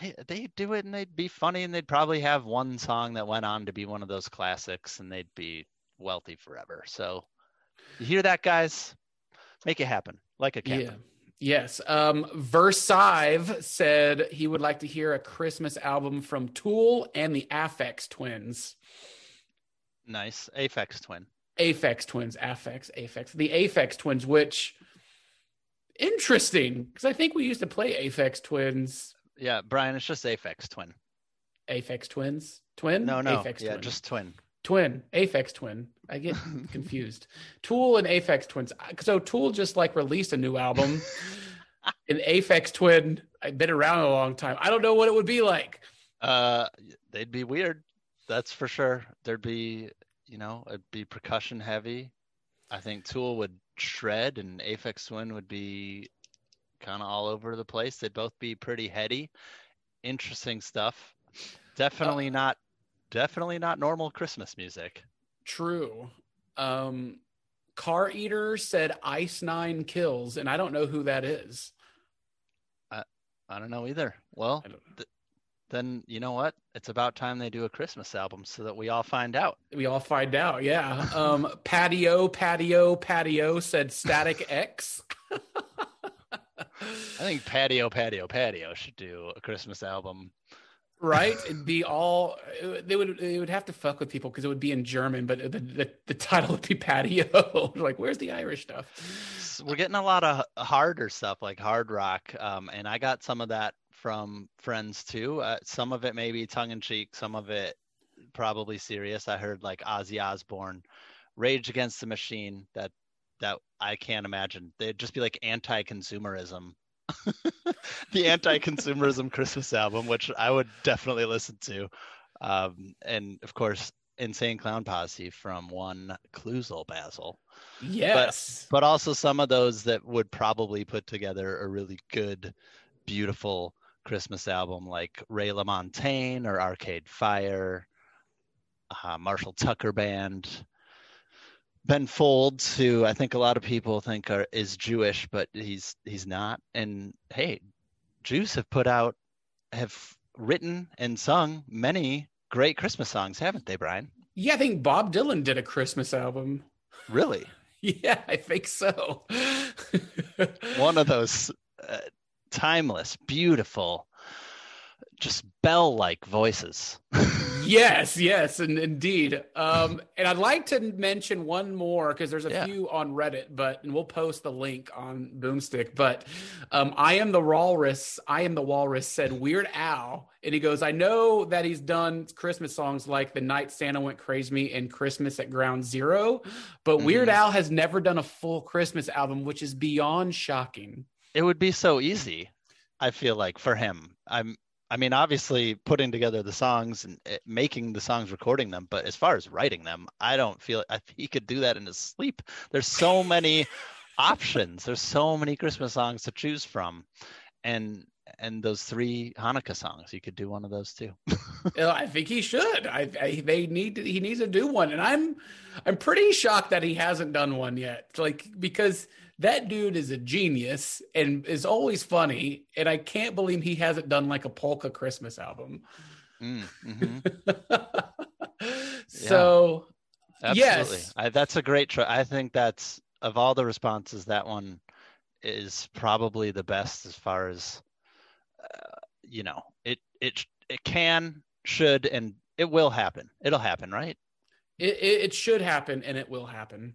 they they do it, and they'd be funny, and they'd probably have one song that went on to be one of those classics, and they'd be wealthy forever. So you hear that, guys? Make it happen, like a camper. Yeah. Yes. Um, Versive said he would like to hear a Christmas album from Tool and the Aphex Twins. Nice, Aphex Twin. Aphex Twins, Afex, Aphex, the Aphex Twins, which interesting because I think we used to play Aphex Twins. Yeah, Bryan, it's just Aphex Twin. Aphex Twins, twin? No, no, Aphex yeah, Twin. just Twin. twin, Aphex Twin. I get <laughs> confused. Tool and Aphex Twins. So Tool just like released a new album. <laughs> and Aphex Twin, I've been around a long time. I don't know what it would be like. Uh, they'd be weird. That's for sure. There'd be, you know, it'd be percussion heavy. I think Tool would shred, and Aphex Twin would be kind of all over the place. They'd both be pretty heady, interesting stuff. Definitely not, definitely not normal Christmas music. True. Um, Car Eater said Ice Nine Kills, and I don't know who that is. I I don't know either. Well, I don't know. th- then you know what? It's about time they do a Christmas album so that we all find out. We all find out. Yeah. Um, patio, patio, patio said Static <laughs> X. I think Patio, Patio, Patio should do a Christmas album. right? <laughs> It'd be all they would they would have to fuck with people because it would be in German, but the the, the title would be patio. <laughs> like, where's the Irish stuff? We're getting a lot of harder stuff like hard rock um, and i got some of that from friends too. Uh, some of it maybe tongue-in-cheek some of it probably serious. I heard like ozzy osbourne rage against the machine that that i can't imagine. They'd just be like anti-consumerism. <laughs> The anti-consumerism christmas album which i would definitely listen to. Um, and of course insane clown posse from one Cluzel Basil. Yes, but also some of those that would probably put together a really good, beautiful Christmas album like Ray LaMontagne or Arcade Fire, uh, Marshall Tucker Band, Ben Folds, who I think a lot of people think are, is Jewish, but he's he's not. And hey, Jews have put out, have written and sung many great Christmas songs, haven't they, Bryan? yeah. I think Bob Dylan did a Christmas album. Really, <laughs> Yeah, I think so. <laughs> one of those uh, timeless, beautiful, just bell-like voices. <laughs> yes, yes, and indeed. Um, and I'd like to mention one more because there's a Yeah. few on Reddit, but and we'll post the link on Boomstick. But um, I am the walrus. I am the walrus. Said Weird Al, and he goes, I know that he's done Christmas songs like "The Night Santa Went Crazy" and "Christmas at Ground Zero, but Weird Mhm. Al has never done a full Christmas album, which is beyond shocking. It would be so easy, I feel like, for him. I'm I mean, obviously putting together the songs and uh, making the songs, recording them, but as far as writing them, I don't feel I, <laughs> he could do that in his sleep. There's so many <laughs> options. There's so many Christmas songs to choose from. And and those three Hanukkah songs, you could do one of those too. <laughs> I think he should. I, I they need to, he needs to do one, and I'm I'm pretty shocked that he hasn't done one yet. Like because that dude is a genius and is always funny, and I can't believe he hasn't done like a polka Christmas album. Mm, mhm. <laughs> so Absolutely. Yes. I, that's a great try. I think that's of all the responses, that one is probably the best as far as you know, it it it can, should, and it will happen. It'll happen, right? It, it, it should happen and it will happen.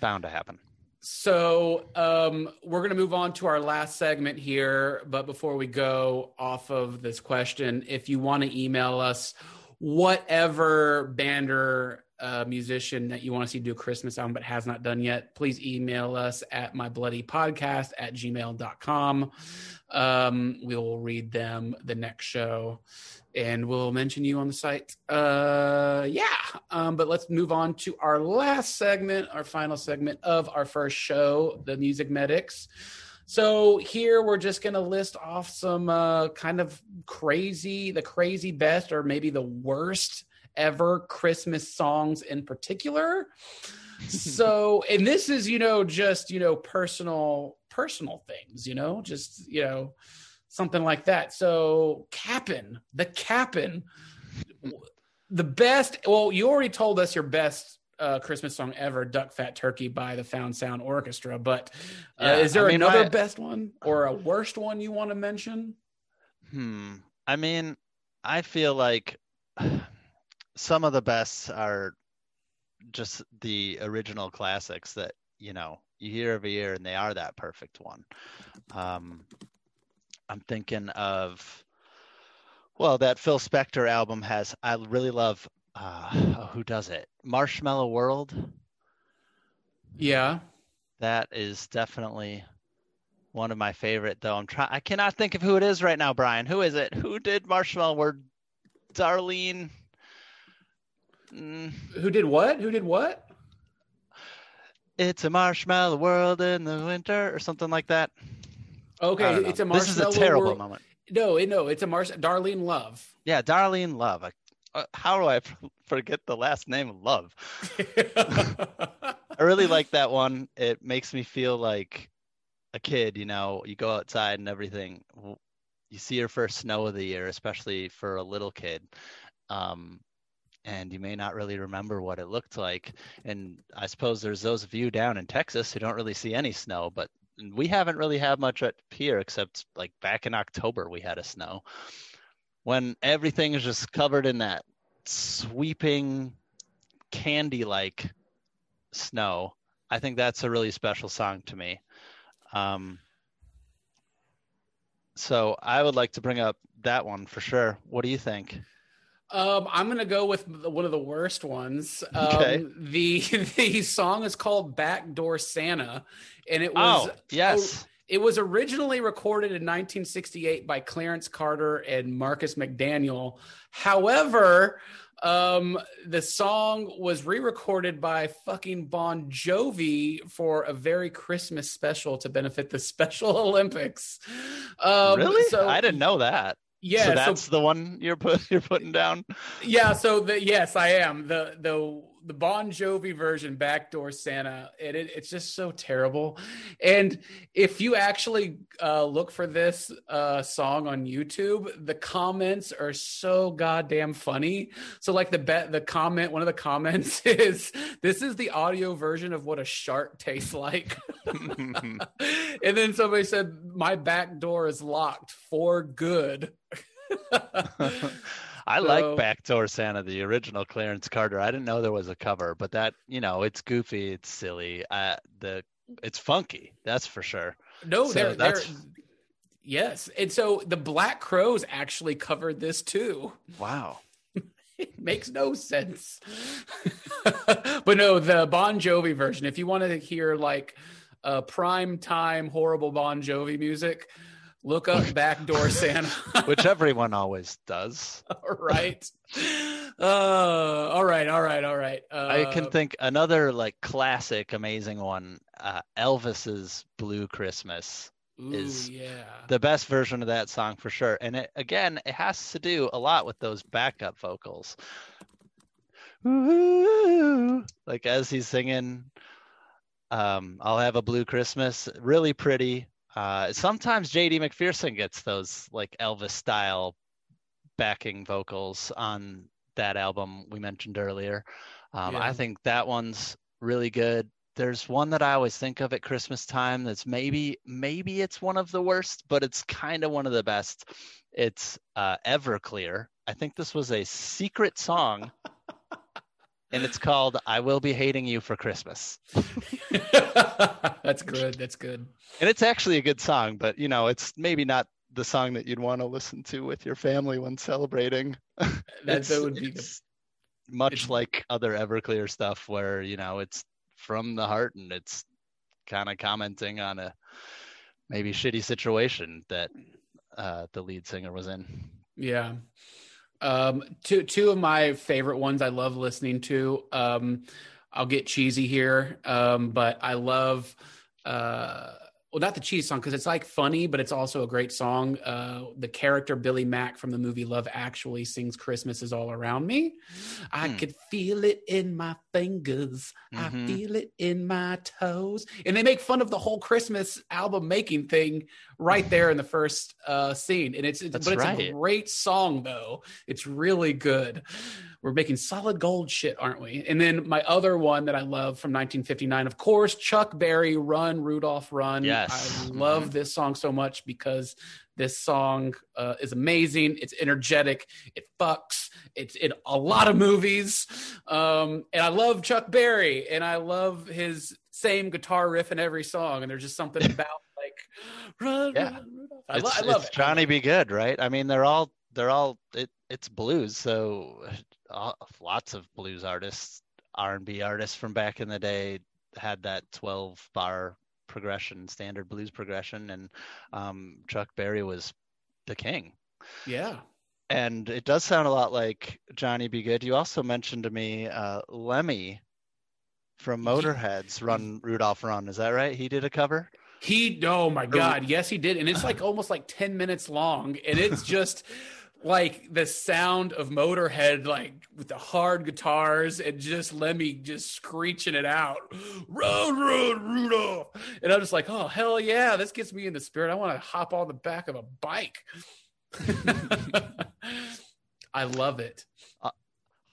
Bound to happen. So um, we're going to move on to our last segment here. But before we go off of this question, if you want to email us whatever band or uh, musician that you want to see do a Christmas album but has not done yet, please email us at mybloodypodcast at gmail.com. Um, we will read them the next show and we'll mention you on the site. Uh, yeah. Um, but let's move on to our last segment, our final segment of our first show, the Music Medics. So here we're just going to list off some uh, kind of crazy, the crazy best, or maybe the worst ever Christmas songs in particular. <laughs> so, and this is, you know, just, you know, personal, personal things, you know, just, you know, something like that. So, Cap'n, the Cap'n, the best. Well, you already told us your best uh, Christmas song ever, "Duck Fat Turkey" by the Found Sound Orchestra. But uh, Yeah, is there I mean, another I- best one or a worst one you want to mention? Hmm. I mean, I feel like some of the best are just the original classics that, you know, you hear every year and they are that perfect one. Um, I'm thinking of, well, that Phil Spector album has, I really love, uh, oh, who does it? Marshmallow World. Yeah. That is definitely one of my favorite, though. I'm trying. I cannot think of who it is right now, Bryan. Who is it? Who did Marshmallow world Darlene. Mm, Who did what? Who did what? it's a marshmallow world in the winter, or something like that. Okay, it's a This is marshmallow. a terrible World- moment. No, it- no, it's a Marsh. Darlene Love. Yeah, Darlene Love. I, uh, how do I forget the last name Love? <laughs> I really like that one. It makes me feel like a kid, you know, you go outside and everything. You see your first snow of the year, especially for a little kid. Um, and you may not really remember what it looked like. And I suppose there's those of you down in Texas who don't really see any snow, but we haven't really had much up here except like back in October we had a snow. When everything is just covered in that sweeping candy like snow. I think that's a really special song to me. Um, so I would like to bring up that one for sure. What do you think? Um, I'm gonna go with one of the worst ones. Um, Okay. The <laughs> the song is called "Backdoor Santa," and it was Oh, yes. It was originally recorded in 1968 by Clarence Carter and Marcus McDaniel. However, um, the song was re-recorded by fucking Bon Jovi for a very Christmas special to benefit the <laughs> Special Olympics. Um, really? So I didn't know that. Yeah. so so that's the one you're put <laughs> you're putting down. yeah so the yes i am the the the bon jovi version backdoor santa and it, it's just so terrible. And if you actually uh, look for this uh, song on youtube the comments are so goddamn funny. So like the bet the comment one of the comments <laughs> is this is the audio version of what a shark tastes like. <laughs> And then somebody said my back door is locked for good <laughs> I So- like Backdoor Santa, the original Clarence Carter. I didn't know there was a cover, but that you know, it's goofy, it's silly. Uh, the it's funky, that's for sure. No, So they're, they're yes, and so the Black Crowes actually covered this too. Wow. <laughs> It makes no sense, <laughs> but no, the Bon Jovi version. If you want to hear like uh, prime time horrible Bon Jovi music, look up Backdoor Santa. <laughs> Which everyone always does. all <laughs> right, uh, all right, all right, all right. Uh, I can think another like classic, amazing one. Uh, Elvis's "Blue Christmas," ooh, is yeah. the best version of that song for sure. And it, again, it has to do a lot with those backup vocals. Ooh, like as he's singing, um, "I'll have a blue Christmas," really pretty. Uh, sometimes J.D. McPherson gets those like Elvis style backing vocals on that album we mentioned earlier. Um, Yeah. I think that one's really good. there's one that I always think of at Christmas time that's maybe maybe it's one of the worst, but it's kind of one of the best. It's uh, Everclear. I think this was a secret song, <laughs> and it's called "I Will Be Hating You for Christmas." <laughs> That's good. That's good. And it's actually a good song, but you know, it's maybe not the song that you'd want to listen to with your family when celebrating. That, that would be the, much like other Everclear stuff where, you know, it's from the heart and it's kind of commenting on a maybe shitty situation that uh, the lead singer was in. yeah. Um, two two of my favorite ones I love listening to. Um, I'll get cheesy here, um, but I love uh, well, not the cheese song because it's like funny, but it's also a great song. Uh, the character Billy Mack from the movie Love Actually sings "Christmas is all around me." I Hmm. could feel it in my fingers. I Mhm. feel it in my toes, and they make fun of the whole Christmas album making thing right there in the first uh, scene. And it's, it's but it's a great song though. It's really good. We're making solid gold shit, aren't we? And then my other one that I love from 1959, of course, Chuck Berry, "Run Rudolph Run." Yes. I love this song so much because this song uh, is amazing. It's energetic. It fucks. It's in a lot of movies, um, and I love Chuck Berry, and I love his same guitar riff in every song. And there's just something <laughs> about like, run, Yeah. run, Rudolph. I, lo- It's, I love it's it. Johnny B. Goode, right? I mean, they're all they're all it, it's blues, so uh, lots of blues artists, R&B artists from back in the day had that 12 bar progression, standard blues progression, and um, Chuck Berry was the king. Yeah. And it does sound a lot like Johnny B. Goode. You also mentioned to me uh, Lemmy from Motorhead's "Run Rudolph Run." Is that right? He did a cover. He, oh my God, yes, he did, and it's like almost like ten minutes long, and it's <laughs> just like the sound of Motorhead, like with the hard guitars, and just Lemmy just screeching it out, Road, Road, Rudolph!" And I'm just like, oh hell yeah, this gets me in the spirit. I want to hop on the back of a bike. <laughs> I love it. Uh,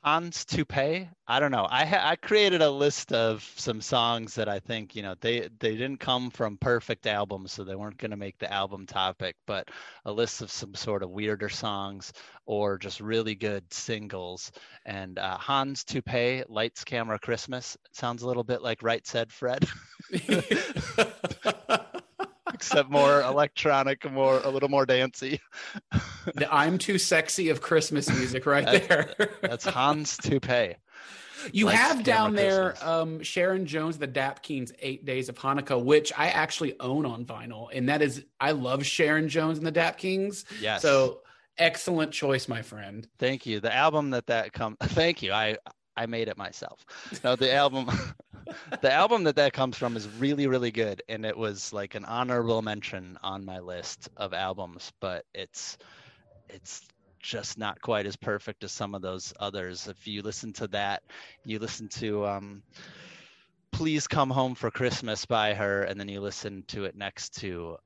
Hans Toupee. I don't know. I ha- I created a list of some songs that I think you know they they didn't come from perfect albums, so they weren't going to make the album topic. But a list of some sort of weirder songs or just really good singles. And uh, Hans Toupee, Lights Camera Christmas sounds a little bit like Right Said Fred, <laughs> <laughs> except more electronic, more a little more dancey. the I'm too sexy of Christmas music, right there. That's Hans Toupee. You Lights, have down there um, Sharon Jones, the Dap Kings, Eight Days of Hanukkah, which I actually own on vinyl, and that is I love Sharon Jones and the Dap Kings. Yes. So excellent choice, my friend. Thank you. The album that that come. <laughs> Thank you. I I made it myself. No, the album, <laughs> the album that that comes from is really really good, and it was like an honorable mention on my list of albums. But it's it's just not quite as perfect as some of those others. If you listen to that, you listen to um, "Please Come Home for Christmas" by her, and then you listen to it next to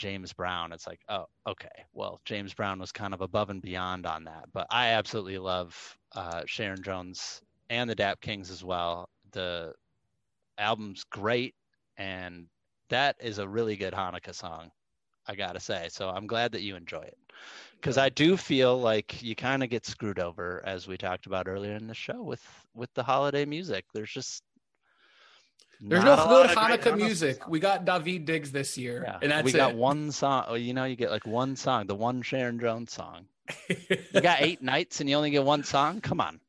James Brown, it's like, oh, okay. Well, James Brown was kind of above and beyond on that, but I absolutely love uh, Sharon Jones and the Dap Kings as well. The album's great, and that is a really good Hanukkah song, I gotta say. So I'm glad that you enjoy it, because I do feel like you kind of get screwed over, as we talked about earlier in the show, with with the holiday music. There's just There's no good lot of great Hanukkah music. songs. We got Daveed Diggs this year, Yeah, and that's we it. got one song. Oh, you know, you get like one song, the one Sharon Jones song. You got eight <laughs> nights and you only get one song. Come on.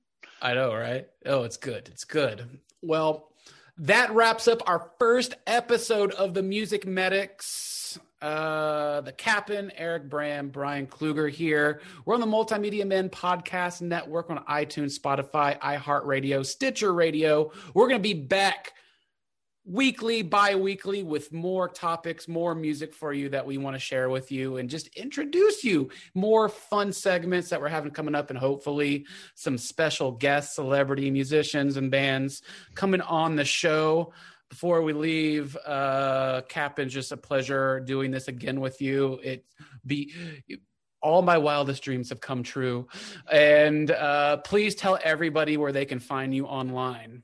I know, right? Oh, it's good. It's good. Well, that wraps up our first episode of the Music Medics. Uh, the Captain, Eric Braem, Bryan Kluger here. We're on the Multimedia Men Podcast Network on iTunes, Spotify, iHeartRadio, Stitcher Radio. We're going to be back weekly, bi weekly with more topics, more music for you that we want to share with you and just introduce you more fun segments that we're having coming up and hopefully some special guests, celebrity musicians, and bands coming on the show. Before we leave, uh, Captain, just a pleasure doing this again with you. It be all my wildest dreams have come true, and uh, please tell everybody where they can find you online.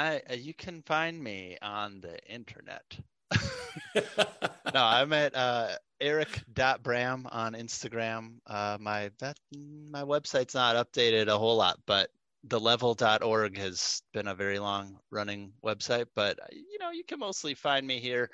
I uh, you can find me on the internet. <laughs> no, I'm at uh, eric.bram on Instagram. Uh, my that my website's not updated a whole lot, but thelevel.org has been a very long running website. But uh, you know, you can mostly find me here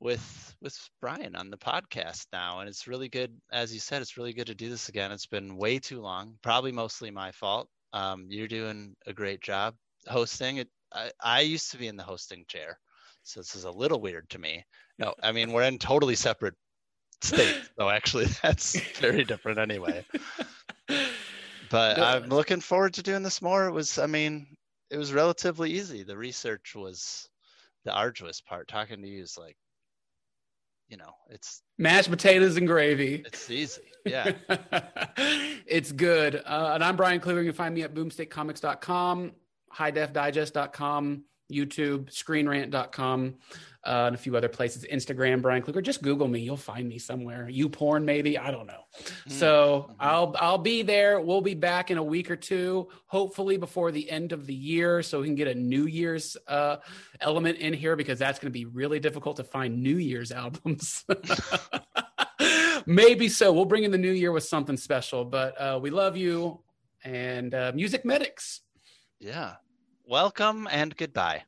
with with Bryan on the podcast now, and it's really good. As you said, it's really good to do this again. It's been way too long, probably mostly my fault. Um, you're doing a great job hosting it. I, I used to be in the hosting chair, so this is a little weird to me. No, I mean we're in totally separate states, so actually <laughs> that's very different anyway. But No. I'm looking forward to doing this more. It was, I mean, it was relatively easy. The research was the arduous part. Talking to you is like, you know, it's Mashed potatoes and gravy. it's easy. Yeah. <laughs> it's good. Uh, and I'm Bryan Kluger. You can find me at boomstickcomics.com, highdefdigest.com, YouTube, screenrant.com, uh, and a few other places. Instagram, Bryan Kluger. Just Google me. You'll find me somewhere. You porn, maybe. I don't know. So I'll I'll be there. We'll be back in a week or two, hopefully before the end of the year, so we can get a New Year's uh, element in here because that's going to be really difficult to find New Year's albums. <laughs> Maybe so. We'll bring in the new year with something special. But uh, we love you and uh, music medics. Yeah. Welcome and goodbye.